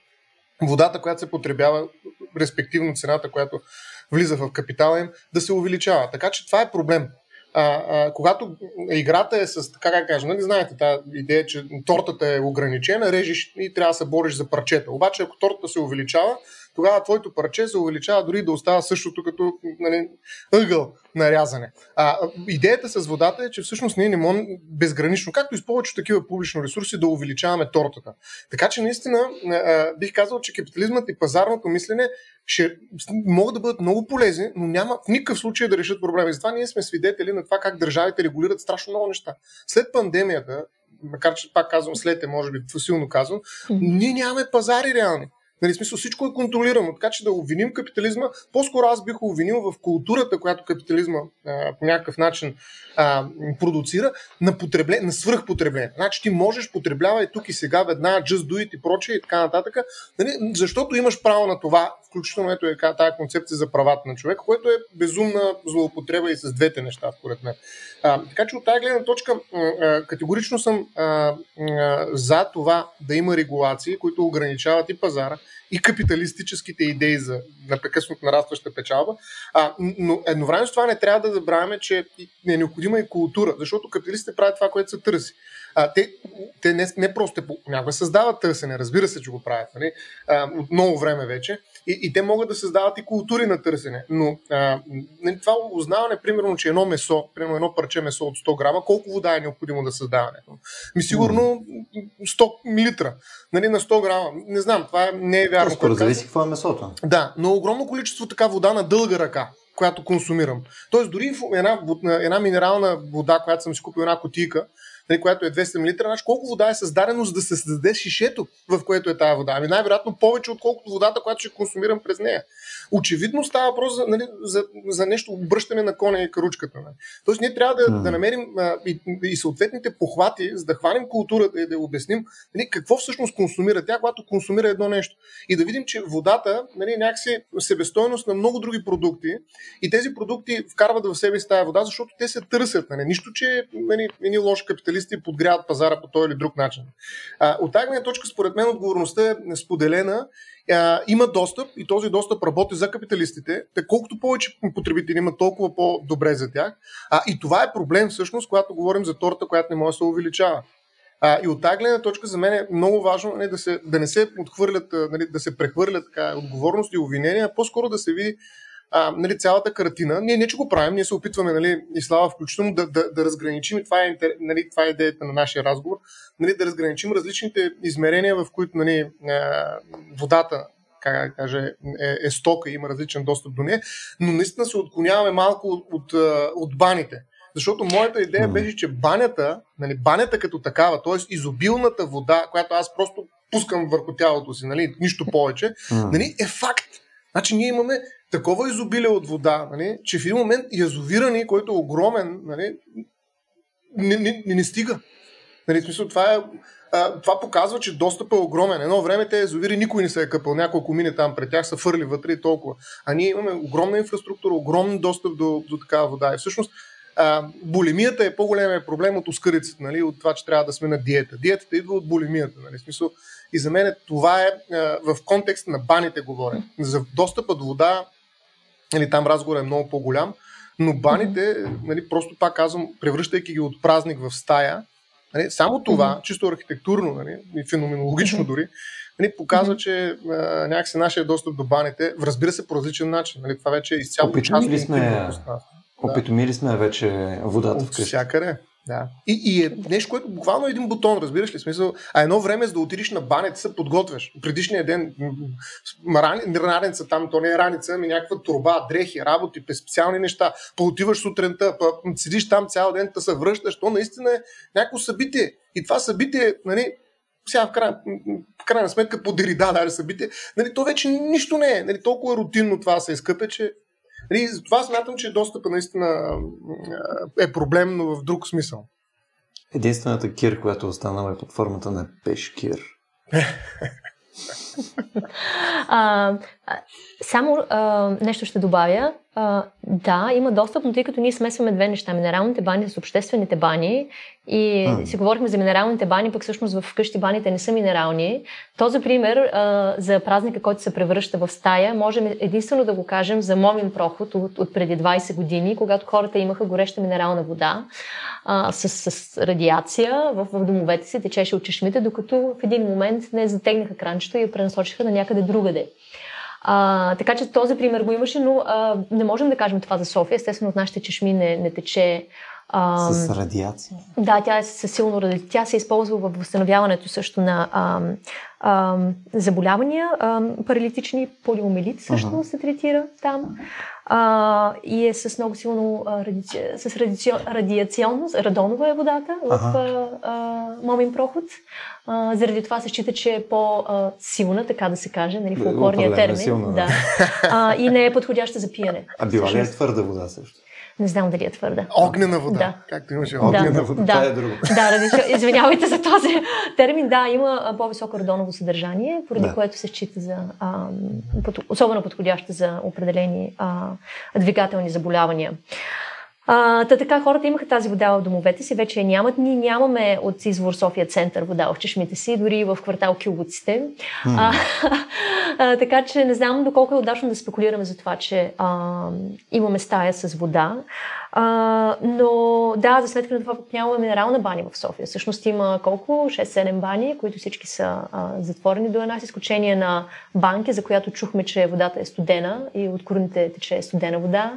водата, която се потребява, респективно цената, която влиза в капитала им, да се увеличава. Така че това е проблем. А, а, когато играта е с, така как кажа, нали знаете тази идея, че тортата е ограничена, режеш и трябва да се бориш за парчета. Обаче ако тортата се увеличава, тогава твоето парче се увеличава дори да остава същото като нали, ъгъл на рязане. А, идеята с водата е, че всъщност ние не можем безгранично, както и с повече такива публични ресурси, да увеличаваме тортата. Така че наистина а, бих казал, че капитализмът и пазарното мислене ще могат да бъдат много полезни, но няма в никакъв случай да решат проблеми. Затова ние сме свидетели на това как държавите регулират страшно много неща. След пандемията, макар че пак казвам след е, може би силно казвам, ние нямаме пазари реални. Нали, смисъл, всичко е контролирано. Така че да обвиним капитализма, по-скоро аз бих обвинил в културата, която капитализма а, по някакъв начин а, продуцира, на, потребле, на свръхпотребление. Значи ти можеш потребявай тук и сега, веднага, just do it и прочее и така нататък, нали, защото имаш право на това, включително ето е тази концепция за правата на човека, което е безумна злоупотреба и с двете неща, според мен. А, така че от тази гледна точка а, категорично съм а, а, за това да има регулации, които ограничават и пазара, и капиталистическите идеи за непрекъснато нарастваща печалба. А, но едновременно с това не трябва да забравяме, че е необходима и култура, защото капиталистите правят това, което се търси. А, те те не, не просто понякога създават търсене, разбира се, че го правят нали? а, от много време вече, и, и те могат да създават и култури на търсене. Но а, нали, това узнаване, примерно, че едно месо, примерно едно парче месо от 100 грама, колко вода е необходимо да създаване? Ми сигурно 100 милитра. Нали, на 100 грама. Не знам, това не е вярно. Според зависи какво е месото. Да, но огромно количество така вода на дълга ръка която консумирам. Тоест, дори една, една минерална вода, която съм си купил една котийка, нали, която е 200 мл, значи колко вода е създадено, за да се създаде шишето, в което е тази вода? Ами най-вероятно повече, отколкото водата, която ще консумирам през нея. Очевидно става въпрос за, нали, за, за нещо обръщане на коня и каручката. Нали. Тоест ние трябва да, mm. да намерим а, и, и съответните похвати, за да хванем културата и да обясним нали, какво всъщност консумира тя, когато консумира едно нещо. И да видим, че водата нали, е някакси себестойност на много други продукти и тези продукти вкарват в себе си тази вода, защото те се търсят. Нали. Нищо, че нали, едни лоши капиталисти подгряват пазара по този или друг начин. А, от тази точка, според мен, отговорността е споделена а, има достъп и този достъп работи за капиталистите. Те колкото повече потребители има, толкова по-добре за тях. А, и това е проблем всъщност, когато говорим за торта, която не може да се увеличава. А, и от тази гледна точка за мен е много важно нали, да, се, да не се отхвърлят, нали, да се прехвърлят така, отговорност и обвинения, а по-скоро да се види а, нали, цялата картина. Ние не че го правим, ние се опитваме, нали, и слава включително, да, да, да разграничим, и това е, нали, това е идеята на нашия разговор, нали, да разграничим различните измерения, в които нали, водата как да кажа, е, е стока има различен достъп до нея, но наистина се отклоняваме малко от, от, от баните. Защото моята идея беше, че банята, нали, банята като такава, т.е. изобилната вода, която аз просто пускам върху тялото си, нали, нищо повече, нали, е факт. Значи ние имаме такова изобилие от вода, нали, че в един момент язовира ни, който е огромен, нали, не, не, не, не стига. Нали, смисъл, това, е, а, това показва, че достъпът е огромен. Едно време те язовири никой не се е къпал, няколко мине там пред тях са фърли вътре и толкова. А ние имаме огромна инфраструктура, огромен достъп до, до такава вода. И всъщност а, булимията е по-големия проблем от ускърицата, нали, от това, че трябва да сме на диета. Диетата идва от булимията. Нали, смисъл, и за мен това е а, в контекст на баните говоря. За достъпа до вода Нали, там разговорът е много по-голям, но баните, нали, просто пак казвам, превръщайки ги от празник в стая, нали, само това, чисто архитектурно нали, и феноменологично дори, нали, показва, че а, някакси нашия достъп до баните, разбира се, по различен начин. Нали, това вече е изцяло Опитомили сме, опитомили сме вече водата къщи. Всякъде. Да. И, и е нещо, което буквално е един бутон, разбираш ли? Смисъл, а едно време, за да отидеш на банец, се подготвяш. Предишния ден, раница там, то не е раница, ами някаква турба, дрехи, работи, специални неща. Поотиваш сутринта, па, седиш там цял ден, да се връщаш. То наистина е някакво събитие. И това събитие, нали, сега в, край, в крайна сметка по Дерида, даже събитие, нали, то вече нищо не е. Нали, толкова е рутинно това се изкъпе, че Нали, това смятам, че достъпа наистина е проблем, но в друг смисъл. Единствената кир, която останала е под формата на пешкир. а, само а, нещо ще добавя. А, да, има достъп, но тъй като ние смесваме две неща, минералните бани с обществените бани и а. си говорихме за минералните бани, пък всъщност в къщи баните не са минерални. То за пример а, за празника, който се превръща в стая, можем единствено да го кажем за Момин проход от, от преди 20 години, когато хората имаха гореща минерална вода а, с, с радиация в, в домовете си, течеше от чешмите, докато в един момент не затегнаха кранчето и я пренасочиха на някъде другаде. А, така че този пример го имаше, но а, не можем да кажем това за София. Естествено, от нашите чешми не, не тече. А, с радиация? Да, тя е със силно радиация. Тя се използва в възстановяването също на а, а, заболявания. А, паралитични полиомелит също uh-huh. се третира там. А, и е с много силно а, с радици... радиационно, радонова е водата в uh-huh. а, а, Момин проход. А, заради това се счита, че е по-силна, така да се каже, нали, фолклорния е термин. Силна, да. А, и не е подходяща за пиене. А била ли е твърда вода също? Не знам дали е твърда. Огнена вода. Да. Както имаше огнена да. вода. Да. Това е друго. Да, ради, извинявайте за този термин. Да, има по-високо радоново съдържание, поради да. което се счита за а, особено подходяща за определени а, двигателни заболявания. А, та така хората имаха тази вода в домовете си, вече я нямат. Ние нямаме от извор София център вода в чешмите си, дори в квартал Килгуците. Mm. А, а, така че не знам доколко е удачно да спекулираме за това, че а, имаме стая с вода. А, но да, за сметка на това нямаме минерална баня в София. Всъщност има колко? 6-7 бани, които всички са а, затворени до една с изключение на банки, за която чухме, че водата е студена и от корените тече студена вода.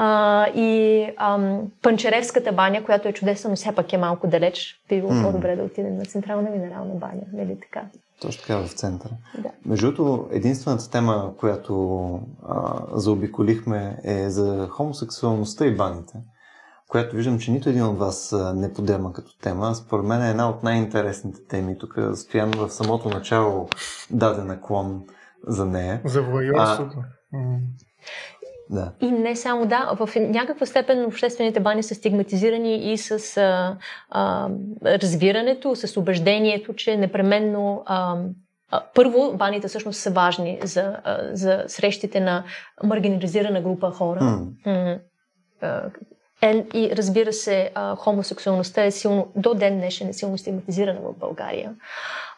А, и ам, Панчеревската баня, която е чудесна, но все пак е малко далеч. Би било mm. по-добре да отидем на Централна минерална баня, нали така? Точно така в центъра. Да. Между другото, единствената тема, която а, заобиколихме е за хомосексуалността и баните. която виждам, че нито един от вас не подема като тема. Според мен е една от най-интересните теми. Тук стоян в самото начало даде наклон за нея. За воюрството. Да. И не само да, в някаква степен обществените бани са стигматизирани и с а, а, разбирането, с убеждението, че непременно а, първо баните всъщност са важни за, за срещите на маргинализирана група хора. Mm. Е, и разбира се, а, хомосексуалността е силно, до ден днешен е силно стигматизирана в България.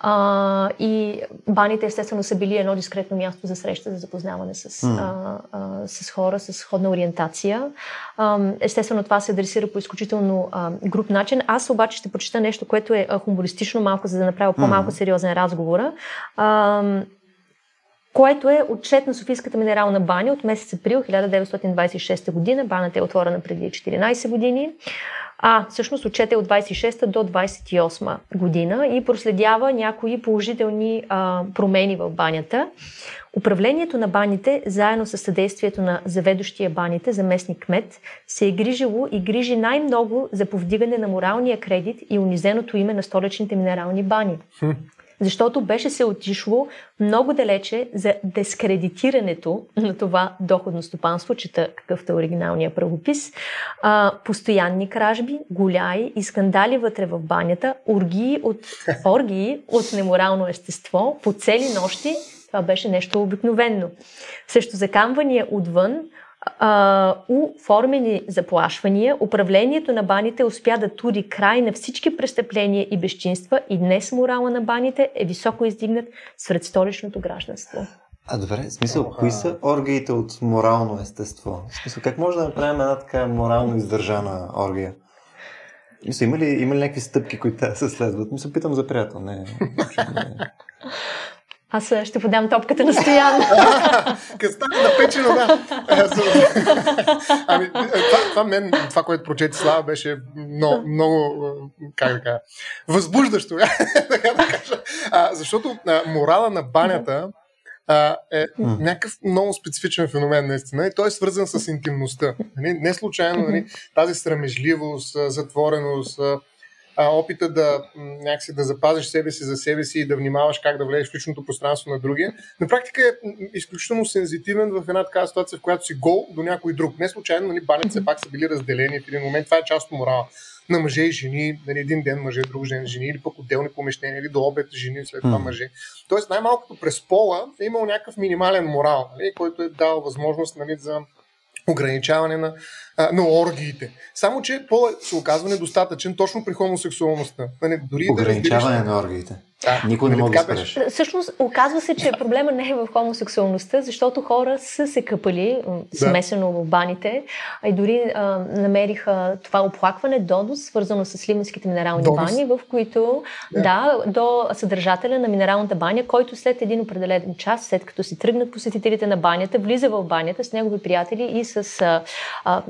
А, и баните естествено са били едно дискретно място за среща, за запознаване с, mm. а, а, с хора, с сходна ориентация. А, естествено това се адресира по изключително а, груп начин. Аз обаче ще почита нещо, което е хумористично малко, за да направя по-малко сериозен разговора. А, което е отчет на Софийската минерална баня от месец април 1926 година. Баната е отворена преди 14 години. А, всъщност отчет е от 26 до 28 година и проследява някои положителни а, промени в банята. Управлението на баните, заедно с съдействието на заведощия баните, заместник кмет, се е грижило и грижи най-много за повдигане на моралния кредит и унизеното име на столичните минерални бани защото беше се отишло много далече за дескредитирането на това доходно стопанство, чета какъвто е оригиналния правопис, а, постоянни кражби, голяи и скандали вътре в банята, оргии от, оргии от неморално естество по цели нощи, това беше нещо обикновенно. Също закамвания отвън, а, у формени заплашвания, управлението на баните успя да тури край на всички престъпления и безчинства и днес морала на баните е високо издигнат сред столичното гражданство. А добре, в смисъл, Оха. кои са оргиите от морално естество? В смисъл, как може да направим една така морално издържана оргия? Мисля, има ли, има ли някакви стъпки, които трябва да се следват? Мисля, питам за приятел. Не, не. Аз ще подам топката на Стоян. Къста напечено, да. ами, това, това, мен, това, което прочети Слава, беше много, много как да кажа, възбуждащо, така да кажа. А, защото а, морала на банята а, е някакъв много специфичен феномен, наистина, и той е свързан с интимността. Нали? Не случайно нали, тази срамежливост, затвореност, а, опита да някакси да запазиш себе си за себе си и да внимаваш как да влезеш в личното пространство на другия, на практика е изключително сензитивен в една такава ситуация, в която си гол до някой друг. Не случайно, нали, баните пак са били разделени в един момент. Това е част от морала на мъже и жени, нали, един ден мъже, друг ден жени, или пък отделни помещения, или до обед жени, след това мъже. Тоест най-малкото през пола е имал някакъв минимален морал, нали, който е дал възможност нали, за ограничаване на а, на оргиите. Само, че полът се оказва недостатъчен точно при хомосексуалността. Нали, дори Ограничаване да на оргиите. Да, Никой не нали може да спреш. Всъщност, оказва се, че проблема не е в хомосексуалността, защото хора са се къпали смесено в баните, и дори а, намериха това оплакване донос, свързано с Сливенските минерални донос. бани, в които да. да, до съдържателя на минералната баня, който след един определен час, след като си тръгнат посетителите на банята, влиза в банята с негови приятели и с а, а,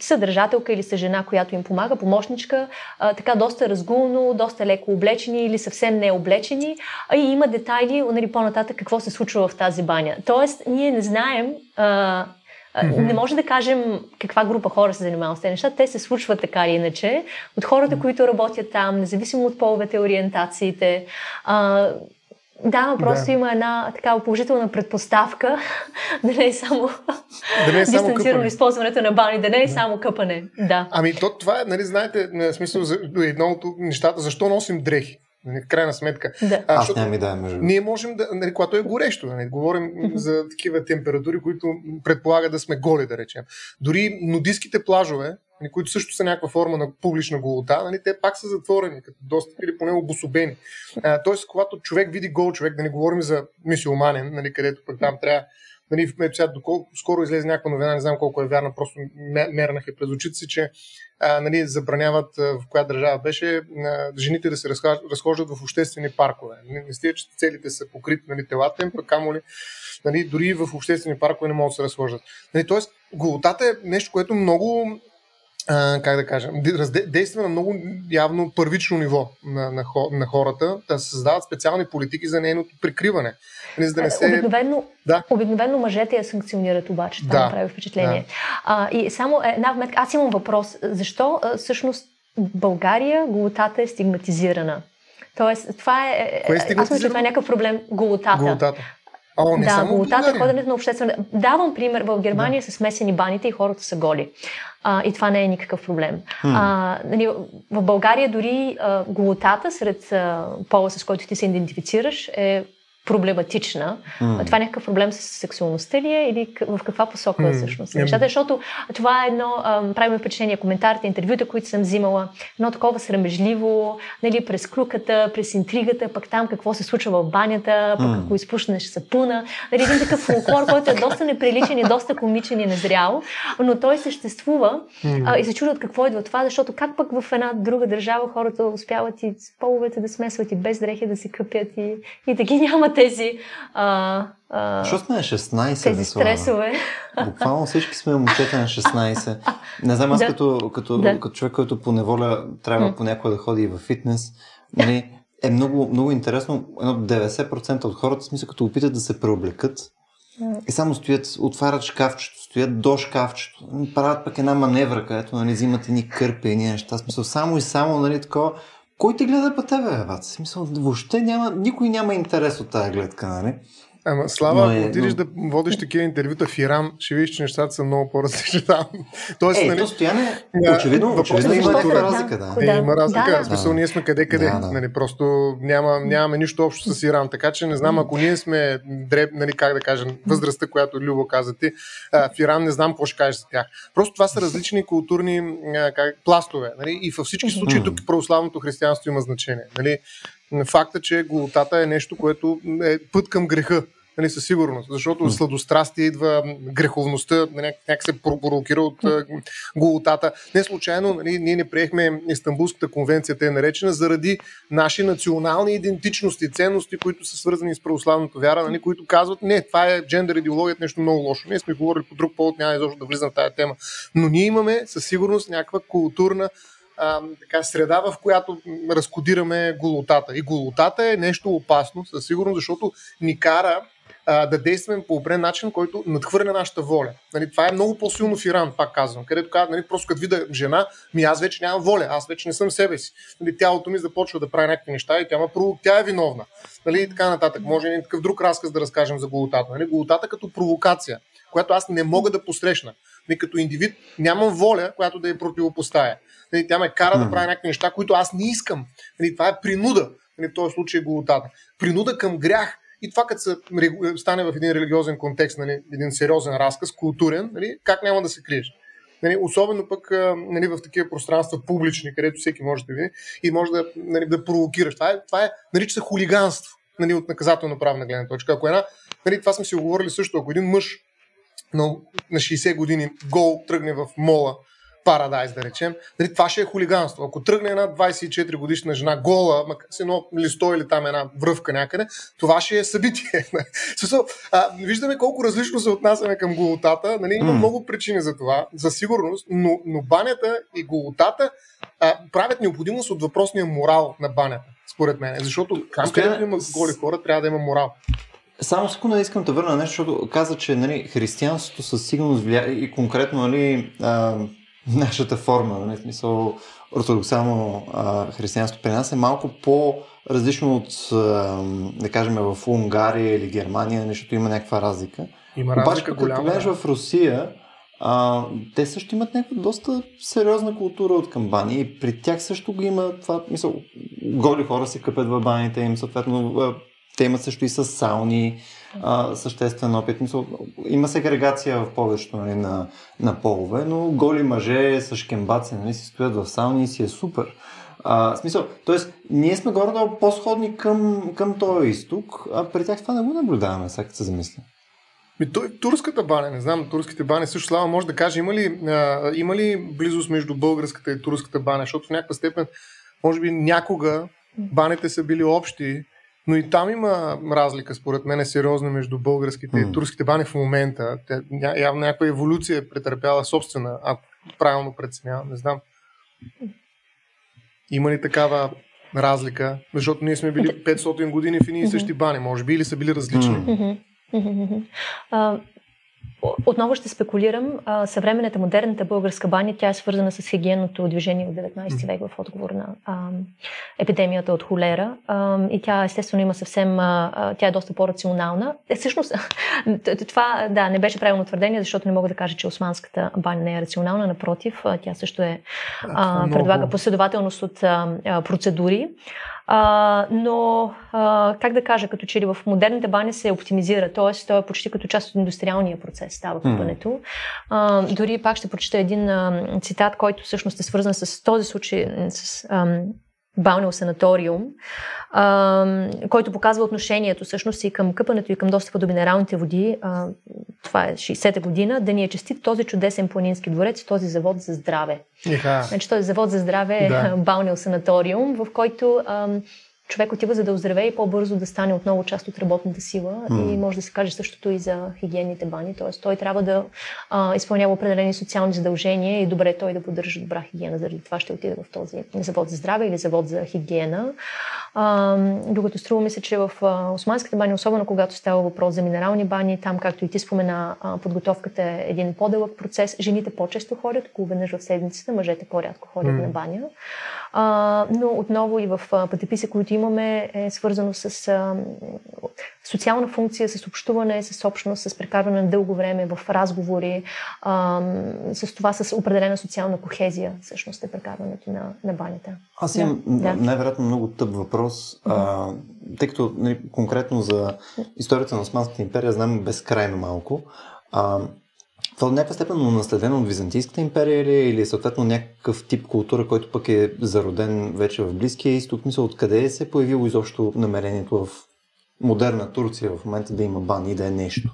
съдържателка или с жена, която им помага, помощничка, а, така доста разгулно, доста леко облечени или съвсем не облечени, а и има детайли нали, по-нататък какво се случва в тази баня. Тоест, ние не знаем а, Mm-hmm. Не може да кажем каква група хора се занимават с тези неща. Те се случват така или иначе. От хората, които работят там, независимо от половете, ориентациите. А, да, просто да. има една такава положителна предпоставка да не е само, да не е само дистанцирано използването на бани, да не е да. само къпане. Да. Ами то, това е, нали, знаете, в смисъл за едно от нещата, защо носим дрехи? Нали, в крайна сметка. Да. А, Аз да между Ние можем да, нали, когато е горещо, нали, говорим mm-hmm. за такива температури, които предполага да сме голи, да речем. Дори нудистските плажове, нали, които също са някаква форма на публична голота, нали, те пак са затворени, като доста или поне обособени. А, тоест, когато човек види гол човек, да не говорим за мисиоманен, нали, където пък там трябва Нали, сега, доколко, скоро излезе някаква новина, не знам колко е вярна, просто мернах е през очите си, че а, нали, забраняват в коя държава беше а, жените да се разхождат в обществени паркове. Не, не стига, че целите са покрити нали, телата им, пък камо ли, нали, дори в обществени паркове не могат да се разхождат. Нали, тоест, голотата е нещо, което много а, как да кажа, действа на много явно първично ниво на, на, на хората, да се създават специални политики за нейното прикриване. Нали, за да не се... обикновено, да? обикновено мъжете я санкционират обаче, това да. прави впечатление. Да. А, и само една вметка, аз имам въпрос, защо а, всъщност България голотата е стигматизирана? Тоест, това е. Кое е аз мисля, че това е някакъв проблем. Голотата. Голотата. О, не да, само голотата, ходенето на обществена. Давам пример. В Германия да. са смесени баните и хората са голи. А, и това не е никакъв проблем. А, нали, в България дори а, голотата сред а, пола, с който ти се идентифицираш, е проблематична. Mm. Това е някакъв проблем с сексуалността ли е или в каква посока mm. всъщност mm. нещата? Защото това е едно, правим впечатление, коментарите, интервюта, които съм взимала, едно такова срамежливо, нали, през клюката, през интригата, пък там какво се случва в банята, пък mm. ако изпушнеш сапуна. Нали, един такъв фолклор, който е доста неприличен и доста комичен и незрял, но той съществува mm. а, и се чудят какво идва това, защото как пък в една друга държава хората успяват и половете да смесват и без дрехи да се къпят и, и да ги нямат тези... А, а, Защо сме на 16? Тези стресове. Буквално всички сме момчета на 16. Не знам, аз да. като, като, да. като човек, който по неволя трябва понякога да ходи в фитнес, нали, е много, много интересно. Едно 90% от хората, смисъл, като опитат да се преоблекат, и само стоят, отварят шкафчето, стоят до шкафчето, правят пък една маневра, където нали, взимат едни кърпи, едни неща. Смисъл, само и само, нали, такова кой те гледа по тебе, бе, Смисъл, въобще няма, никой няма интерес от тази гледка, нали? Ама Слава, е, ако отидеш но... да водиш такива интервюта в Иран, ще видиш, че нещата са много по-различни там. Тоест, е, нали, то стояне, очевидно, очевидно има някаква разлика. Да. Е, има разлика. Да, да. смисъл, ние сме къде-къде. Да, да. Нали, просто няма, нямаме нищо общо с Иран. Така че не знам, ако ние сме дреб, нали, как да кажем, възрастта, която Любо каза ти, а, в Иран не знам какво ще кажеш за тях. Просто това са различни културни а, как, пластове. Нали, и във всички случаи тук православното християнство има значение. Нали. Факта, че голотата е нещо, което е път към греха нали, със сигурност, защото mm. сладострастие идва греховността, някак, някак се провокира от mm. голотата. Не случайно нали, ние не приехме Истанбулската конвенция, те е наречена, заради наши национални идентичности, ценности, които са свързани с православната вяра, нали, които казват, не, това е джендър идеологията, нещо много лошо. Ние сме говорили по друг повод, няма изобщо да влизам в тази тема. Но ние имаме със сигурност някаква културна а, така, среда, в която разкодираме голотата. И голотата е нещо опасно, със сигурност, защото ни кара а, да действаме по определен начин, който надхвърля нашата воля. Нали, това е много по-силно в Иран, пак казвам, където казват, нали, просто като видя жена, ми аз вече нямам воля, аз вече не съм себе си. Нали, тялото ми започва да прави някакви неща и тя, ма, тя е виновна. Нали, и така нататък. Може и такъв друг разказ да разкажем за голотата. Нали, голотата като провокация, която аз не мога да посрещна. Нали, като индивид нямам воля, която да я противопоставя. Нали, тя ме кара да правя някакви неща, които аз не искам. Нали, това е принуда. Нали, в този случай е голотата. Принуда към грях, и това като се стане в един религиозен контекст, нали, един сериозен разказ, културен, нали, как няма да се криеш? Нали, особено пък нали, в такива пространства публични, където всеки може да види и може да, нали, да провокираш. Това е, това е нарича се хулиганство нали, от наказателно правна гледна точка. Ако една, нали, това сме си оговорили също, ако един мъж на, на 60 години гол тръгне в мола Парадайз, да речем, нали, това ще е хулиганство. Ако тръгне една 24 годишна жена гола, с едно листо или там една връвка някъде, това ще е събитие. а, виждаме колко различно се отнасяме към голотата. Нали, има mm. много причини за това, за сигурност, но, но банята и голотата а, правят необходимост от въпросния морал на банята, според мен. Защото там, където има голи хора, трябва да има морал. Само секунда искам да върна нещо, защото каза, че нали, християнството със сигурност влияе и конкретно нали, а, нашата форма, нали, смисъл ортодоксално а, християнство при нас е малко по-различно от, а, да кажем, в Унгария или Германия, защото има някаква разлика. Има разлика Обаче, като гледаш в Русия, а, те също имат някаква доста сериозна култура от към бани и при тях също го има това, мисъл, голи хора се къпят в баните им, съответно те имат също и с сауни, а, съществен опит. Мисъл, има сегрегация в повечето нали, на, на полове, но голи мъже с шкембаци нали, си стоят в сауни и си е супер. А, смисъл, т.е. ние сме горе по-сходни към, към този изток, а при тях това не го наблюдаваме, сега се замисля. Ми, турската баня, не знам, турските бани също Слава може да каже, има ли, а, има ли близост между българската и турската баня, защото в някаква степен, може би някога баните са били общи, но и там има разлика, според мен, е сериозна между българските mm. и турските бани в момента. Те, явно някаква еволюция е претърпяла собствена, ако правилно преценявам, не знам. Има ли такава разлика? Защото ние сме били 500 години в едни и същи бани, може би, или са били различни? Отново ще спекулирам. Съвременната, модерната българска баня, тя е свързана с хигиенното движение от 19 век в отговор на а, епидемията от холера. А, и тя естествено има съвсем, а, тя е доста по-рационална. Е, всъщност, това да, не беше правилно твърдение, защото не мога да кажа, че османската баня не е рационална. Напротив, тя също е, а, предлага последователност от а, процедури. А, но, а, как да кажа, като че ли в модерните бани се оптимизира, т.е. то е почти като част от индустриалния процес става купането. Mm. дори пак ще прочета един а, цитат, който всъщност е свързан с този случай, с а, Балнео санаториум, а, който показва отношението всъщност и към къпането и към достъпа до минералните води. А, това е 60-та година. Да ни е честит този чудесен планински дворец, този завод за здраве. Иха. Значи този завод за здраве е да. Балнео санаториум, в който а, човек отива за да оздравее и по-бързо да стане отново част от работната сила mm. и може да се каже същото и за хигиенните бани. Т.е. той трябва да а, изпълнява определени социални задължения и добре той да поддържа добра хигиена. Заради това ще отиде в този завод за здраве или завод за хигиена. А, докато струва ми се, че в а, османските бани, особено когато става въпрос за минерални бани, там, както и ти спомена, а, подготовката е един по-дълъг процес. Жените по-често ходят, около веднъж в седмицата, мъжете по-рядко ходят mm. на баня. А, но отново и в пътеписа, които имаме, е свързано с а, социална функция, с общуване, с общност, с прекарване на дълго време в разговори, а, с това с определена социална кохезия, всъщност е прекарването на, на банята. Аз имам да. най-вероятно много тъп въпрос, а, тъй като нали, конкретно за историята на Османската империя знам безкрайно малко. А, това от някаква степен наследено от Византийската империя или, или съответно някакъв тип култура, който пък е зароден вече в Близкия изток? Мисля, откъде се е появило изобщо намерението в модерна Турция в момента да има бани и да е нещо?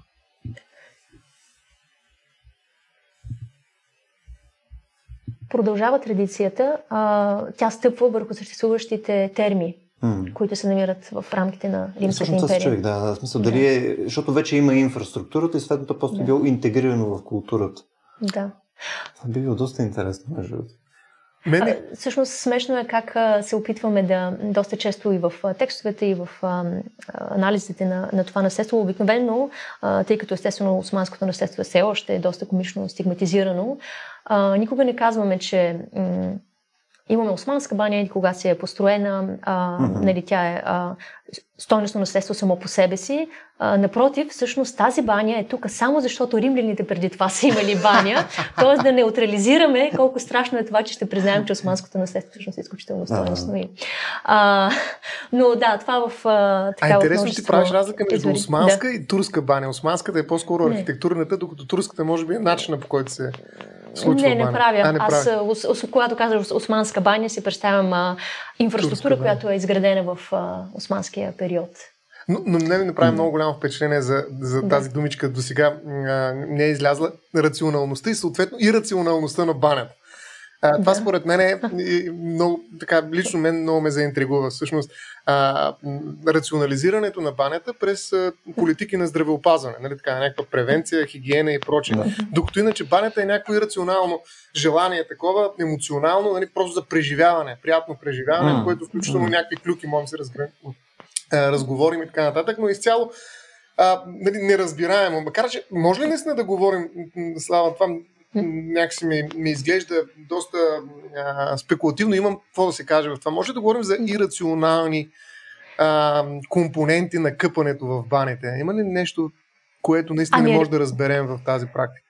Продължава традицията. А, тя стъпва върху съществуващите терми mm. които се намират в рамките на Римската Всъщност империя. Човек, да, в смисъл, дали е, защото вече има инфраструктурата и светното просто да. е било интегрирано в културата. Да. Това би било доста интересно, между другото. Мене... А, всъщност смешно е как а, се опитваме да, доста често и в а, текстовете, и в а, анализите на, на това наследство, обикновено, а, тъй като естествено османското наследство е все още е доста комично стигматизирано, а, никога не казваме, че м- Имаме османска баня, кога се е построена, а, mm-hmm. нали, тя е а, стойностно наследство само по себе си. А, напротив, всъщност тази баня е тук само защото римляните преди това са имали баня, т.е. да неутрализираме колко страшно е това, че ще признаем, че османското наследство всъщност е изключително стойностно. А, но да, това в а, така А интересно, ти правиш разлика между османска да. и турска баня. Османската е по-скоро архитектурната, докато турската може би е начина по който се случва Не, не правя. А, не Аз, ос, когато казвам османска баня, си представям а, инфраструктура, Турска, която е изградена в а, османския период. Но, но не ми направи mm. много голямо впечатление за, за да. тази думичка. До сега не е излязла рационалността и съответно и рационалността на банята. А, това да. според мен е много, така, лично мен много ме заинтригува. Всъщност, а, рационализирането на банята през а, политики на здравеопазване, нали, така, някаква превенция, хигиена и прочее. Да. Докато иначе банята е някакво ирационално желание, такова емоционално, нали, просто за преживяване, приятно преживяване, mm. в което включително някакви клюки можем да се разберем, разговорим и така нататък, но изцяло а, нали, неразбираемо. Макар, че може ли наистина да говорим, Слава, това някакси ми, ми изглежда доста а, спекулативно. Имам какво да се каже в това. Може да говорим за ирационални а, компоненти на къпането в баните. Има ли нещо, което наистина ами, не може да разберем в тази практика?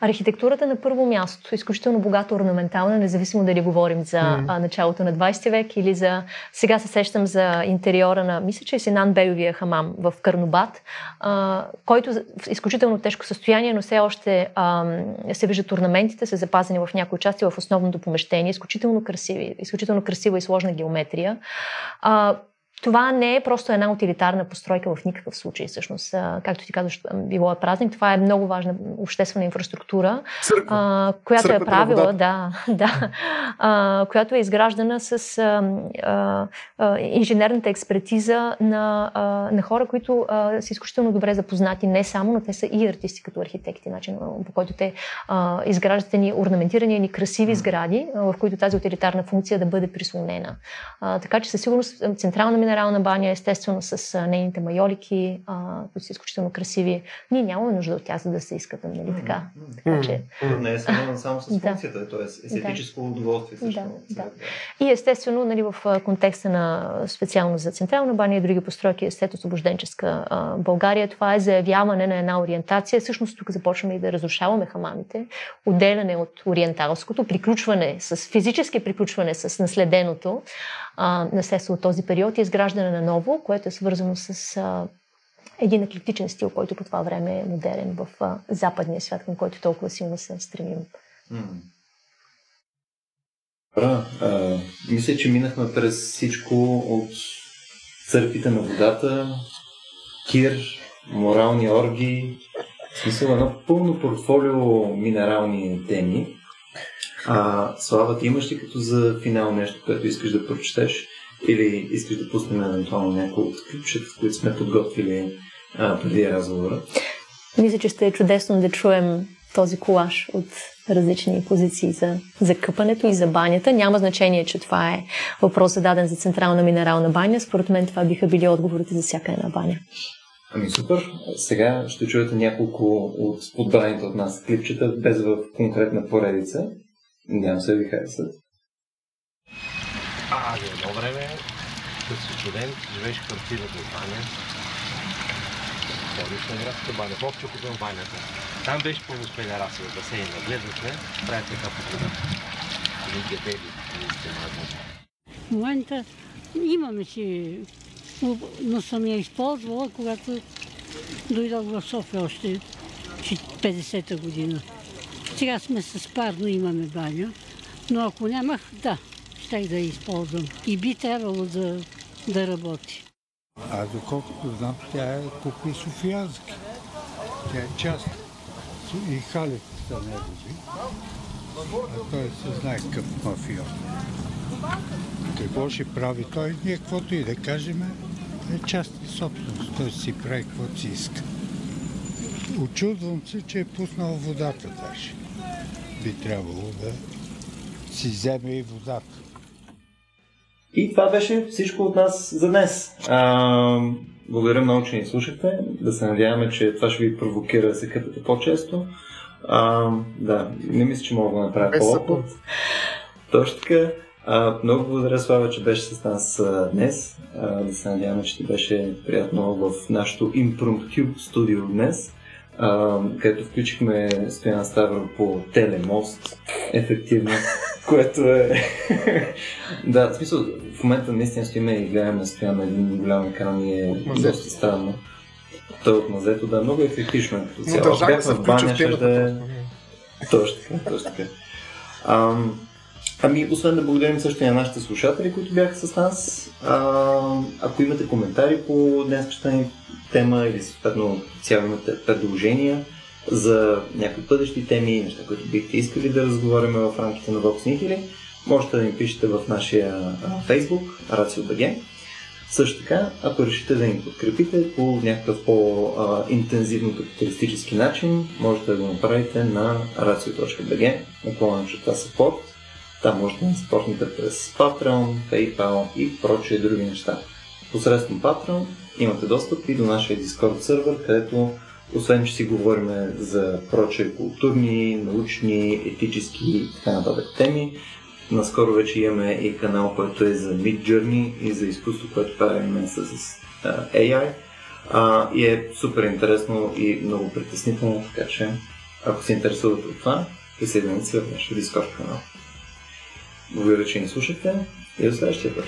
Архитектурата на първо място, изключително богато орнаментална, независимо дали говорим за mm. началото на 20 век или за... Сега се сещам за интериора на, мисля, че е Синан Бейовия хамам в Карнобат, а, който в изключително тежко състояние, но все още а, се виждат орнаментите, са запазени в някои части в основното помещение, изключително красиви, изключително красива и сложна геометрия. А, това не е просто една утилитарна постройка в никакъв случай. Всъщност, както ти казваш, било е празник, това е много важна обществена инфраструктура, а, която Църквата е правила, да, да, а, която е изграждана с а, а, инженерната експертиза на, а, на хора, които а, са изключително добре запознати не само, но те са и артисти като архитекти, начин по който те а, изграждат ни орнаментирани, ни красиви сгради, в които тази утилитарна функция да бъде прислонена. А, така че със сигурност централна минерална баня, естествено с нейните майолики, а, които са изключително красиви. Ние нямаме нужда от тях, за да се искат, нали така? така че... Не е само, само с функцията, да. т.е. естетическо да. удоволствие също. Да, да. И естествено, нали, в контекста на специално за централна баня и други постройки, естет освобожденческа България, това е заявяване на една ориентация. Всъщност тук започваме и да разрушаваме хамамите, отделяне от ориенталското, приключване с физически приключване с наследеното наследство от този период и изграждане на ново, което е свързано с а, един еклектичен стил, който по това време е модерен в а, западния свят, към който толкова силно се стремим. Добра, а, мисля, че минахме през всичко от църквите на водата, кир, морални орги, в смисъл едно пълно портфолио минерални теми. А, Слава, ти имаш ли като за финал нещо, което искаш да прочетеш? Или искаш да пуснем евентуално някои от ключите, които сме подготвили а, преди разговора? Мисля, че ще е чудесно да чуем този колаж от различни позиции за, за къпането и за банята. Няма значение, че това е въпрос зададен за централна минерална баня. Според мен това биха били отговорите за всяка една баня. Ами супер. Сега ще чуете няколко от подбраните от нас клипчета, без в конкретна поредица. Надявам се ви харесат. А, едно време, като си студент, живееш в квартирата в баня. Ходиш на градската баня, в общо към банята. Там беше пълно с пенераси в басейна. Гледахме, правят така по вода. Или гедели, В момента имаме си, но съм я използвала, когато дойдох в София още 50-та година. Сега сме с парно, имаме баня, но ако нямах, да, ще да я използвам. И би трябвало да, да работи. А доколкото знам, тя е купи Софиянски. Тя е част. И Халев са негови. А той се знае какъв мафиот. Какво ще прави той? Ние каквото и да кажем е частна собственост. Той си прави каквото си иска. Очудвам се, че е пуснал водата даже би трябвало да си вземе и водата. И това беше всичко от нас за днес. А, благодаря много, че ни слушахте. Да се надяваме, че това ще ви провокира да се къпете по-често. А, да, не мисля, че мога да направя по-опит. Точно така. А, много благодаря, Слава, че беше с нас а, днес. А, да се надяваме, че ти беше приятно в нашото импромптю студио днес където включихме Стоян Ставро по телемост, ефективно, което е... да, в смисъл, в момента наистина стоиме и гледаме Стоян на един голям екран и е доста странно. Той от мазето, да, много ефектично като цяло. Но бях в баня, ще да... Точно така, точно така. Ам, Ами, освен да благодарим също и на нашите слушатели, които бяха с нас. А, ако имате коментари по днеската ни тема или съответно цяло предложения за някакви бъдещи теми, неща, които бихте искали да разговаряме в рамките на Vox Nihili, можете да ни пишете в нашия Facebook, RACIO.BG. Също така, ако решите да ни подкрепите по някакъв по-интензивно капиталистически начин, можете да го направите на racio.bg, наклона черта support. Там можете да спортните през Patreon, PayPal и прочие други неща. Посредством Patreon имате достъп и до нашия Discord сервер, където освен, че си говорим за прочие културни, научни, етически и така нататък теми, наскоро вече имаме и канал, който е за Mid Journey и за изкуство, което правим с AI. Uh, и е супер интересно и много притеснително, така че ако се интересувате от това, присъединете се в нашия Discord канал. Благодаря, че ни слушахте и до следващия път.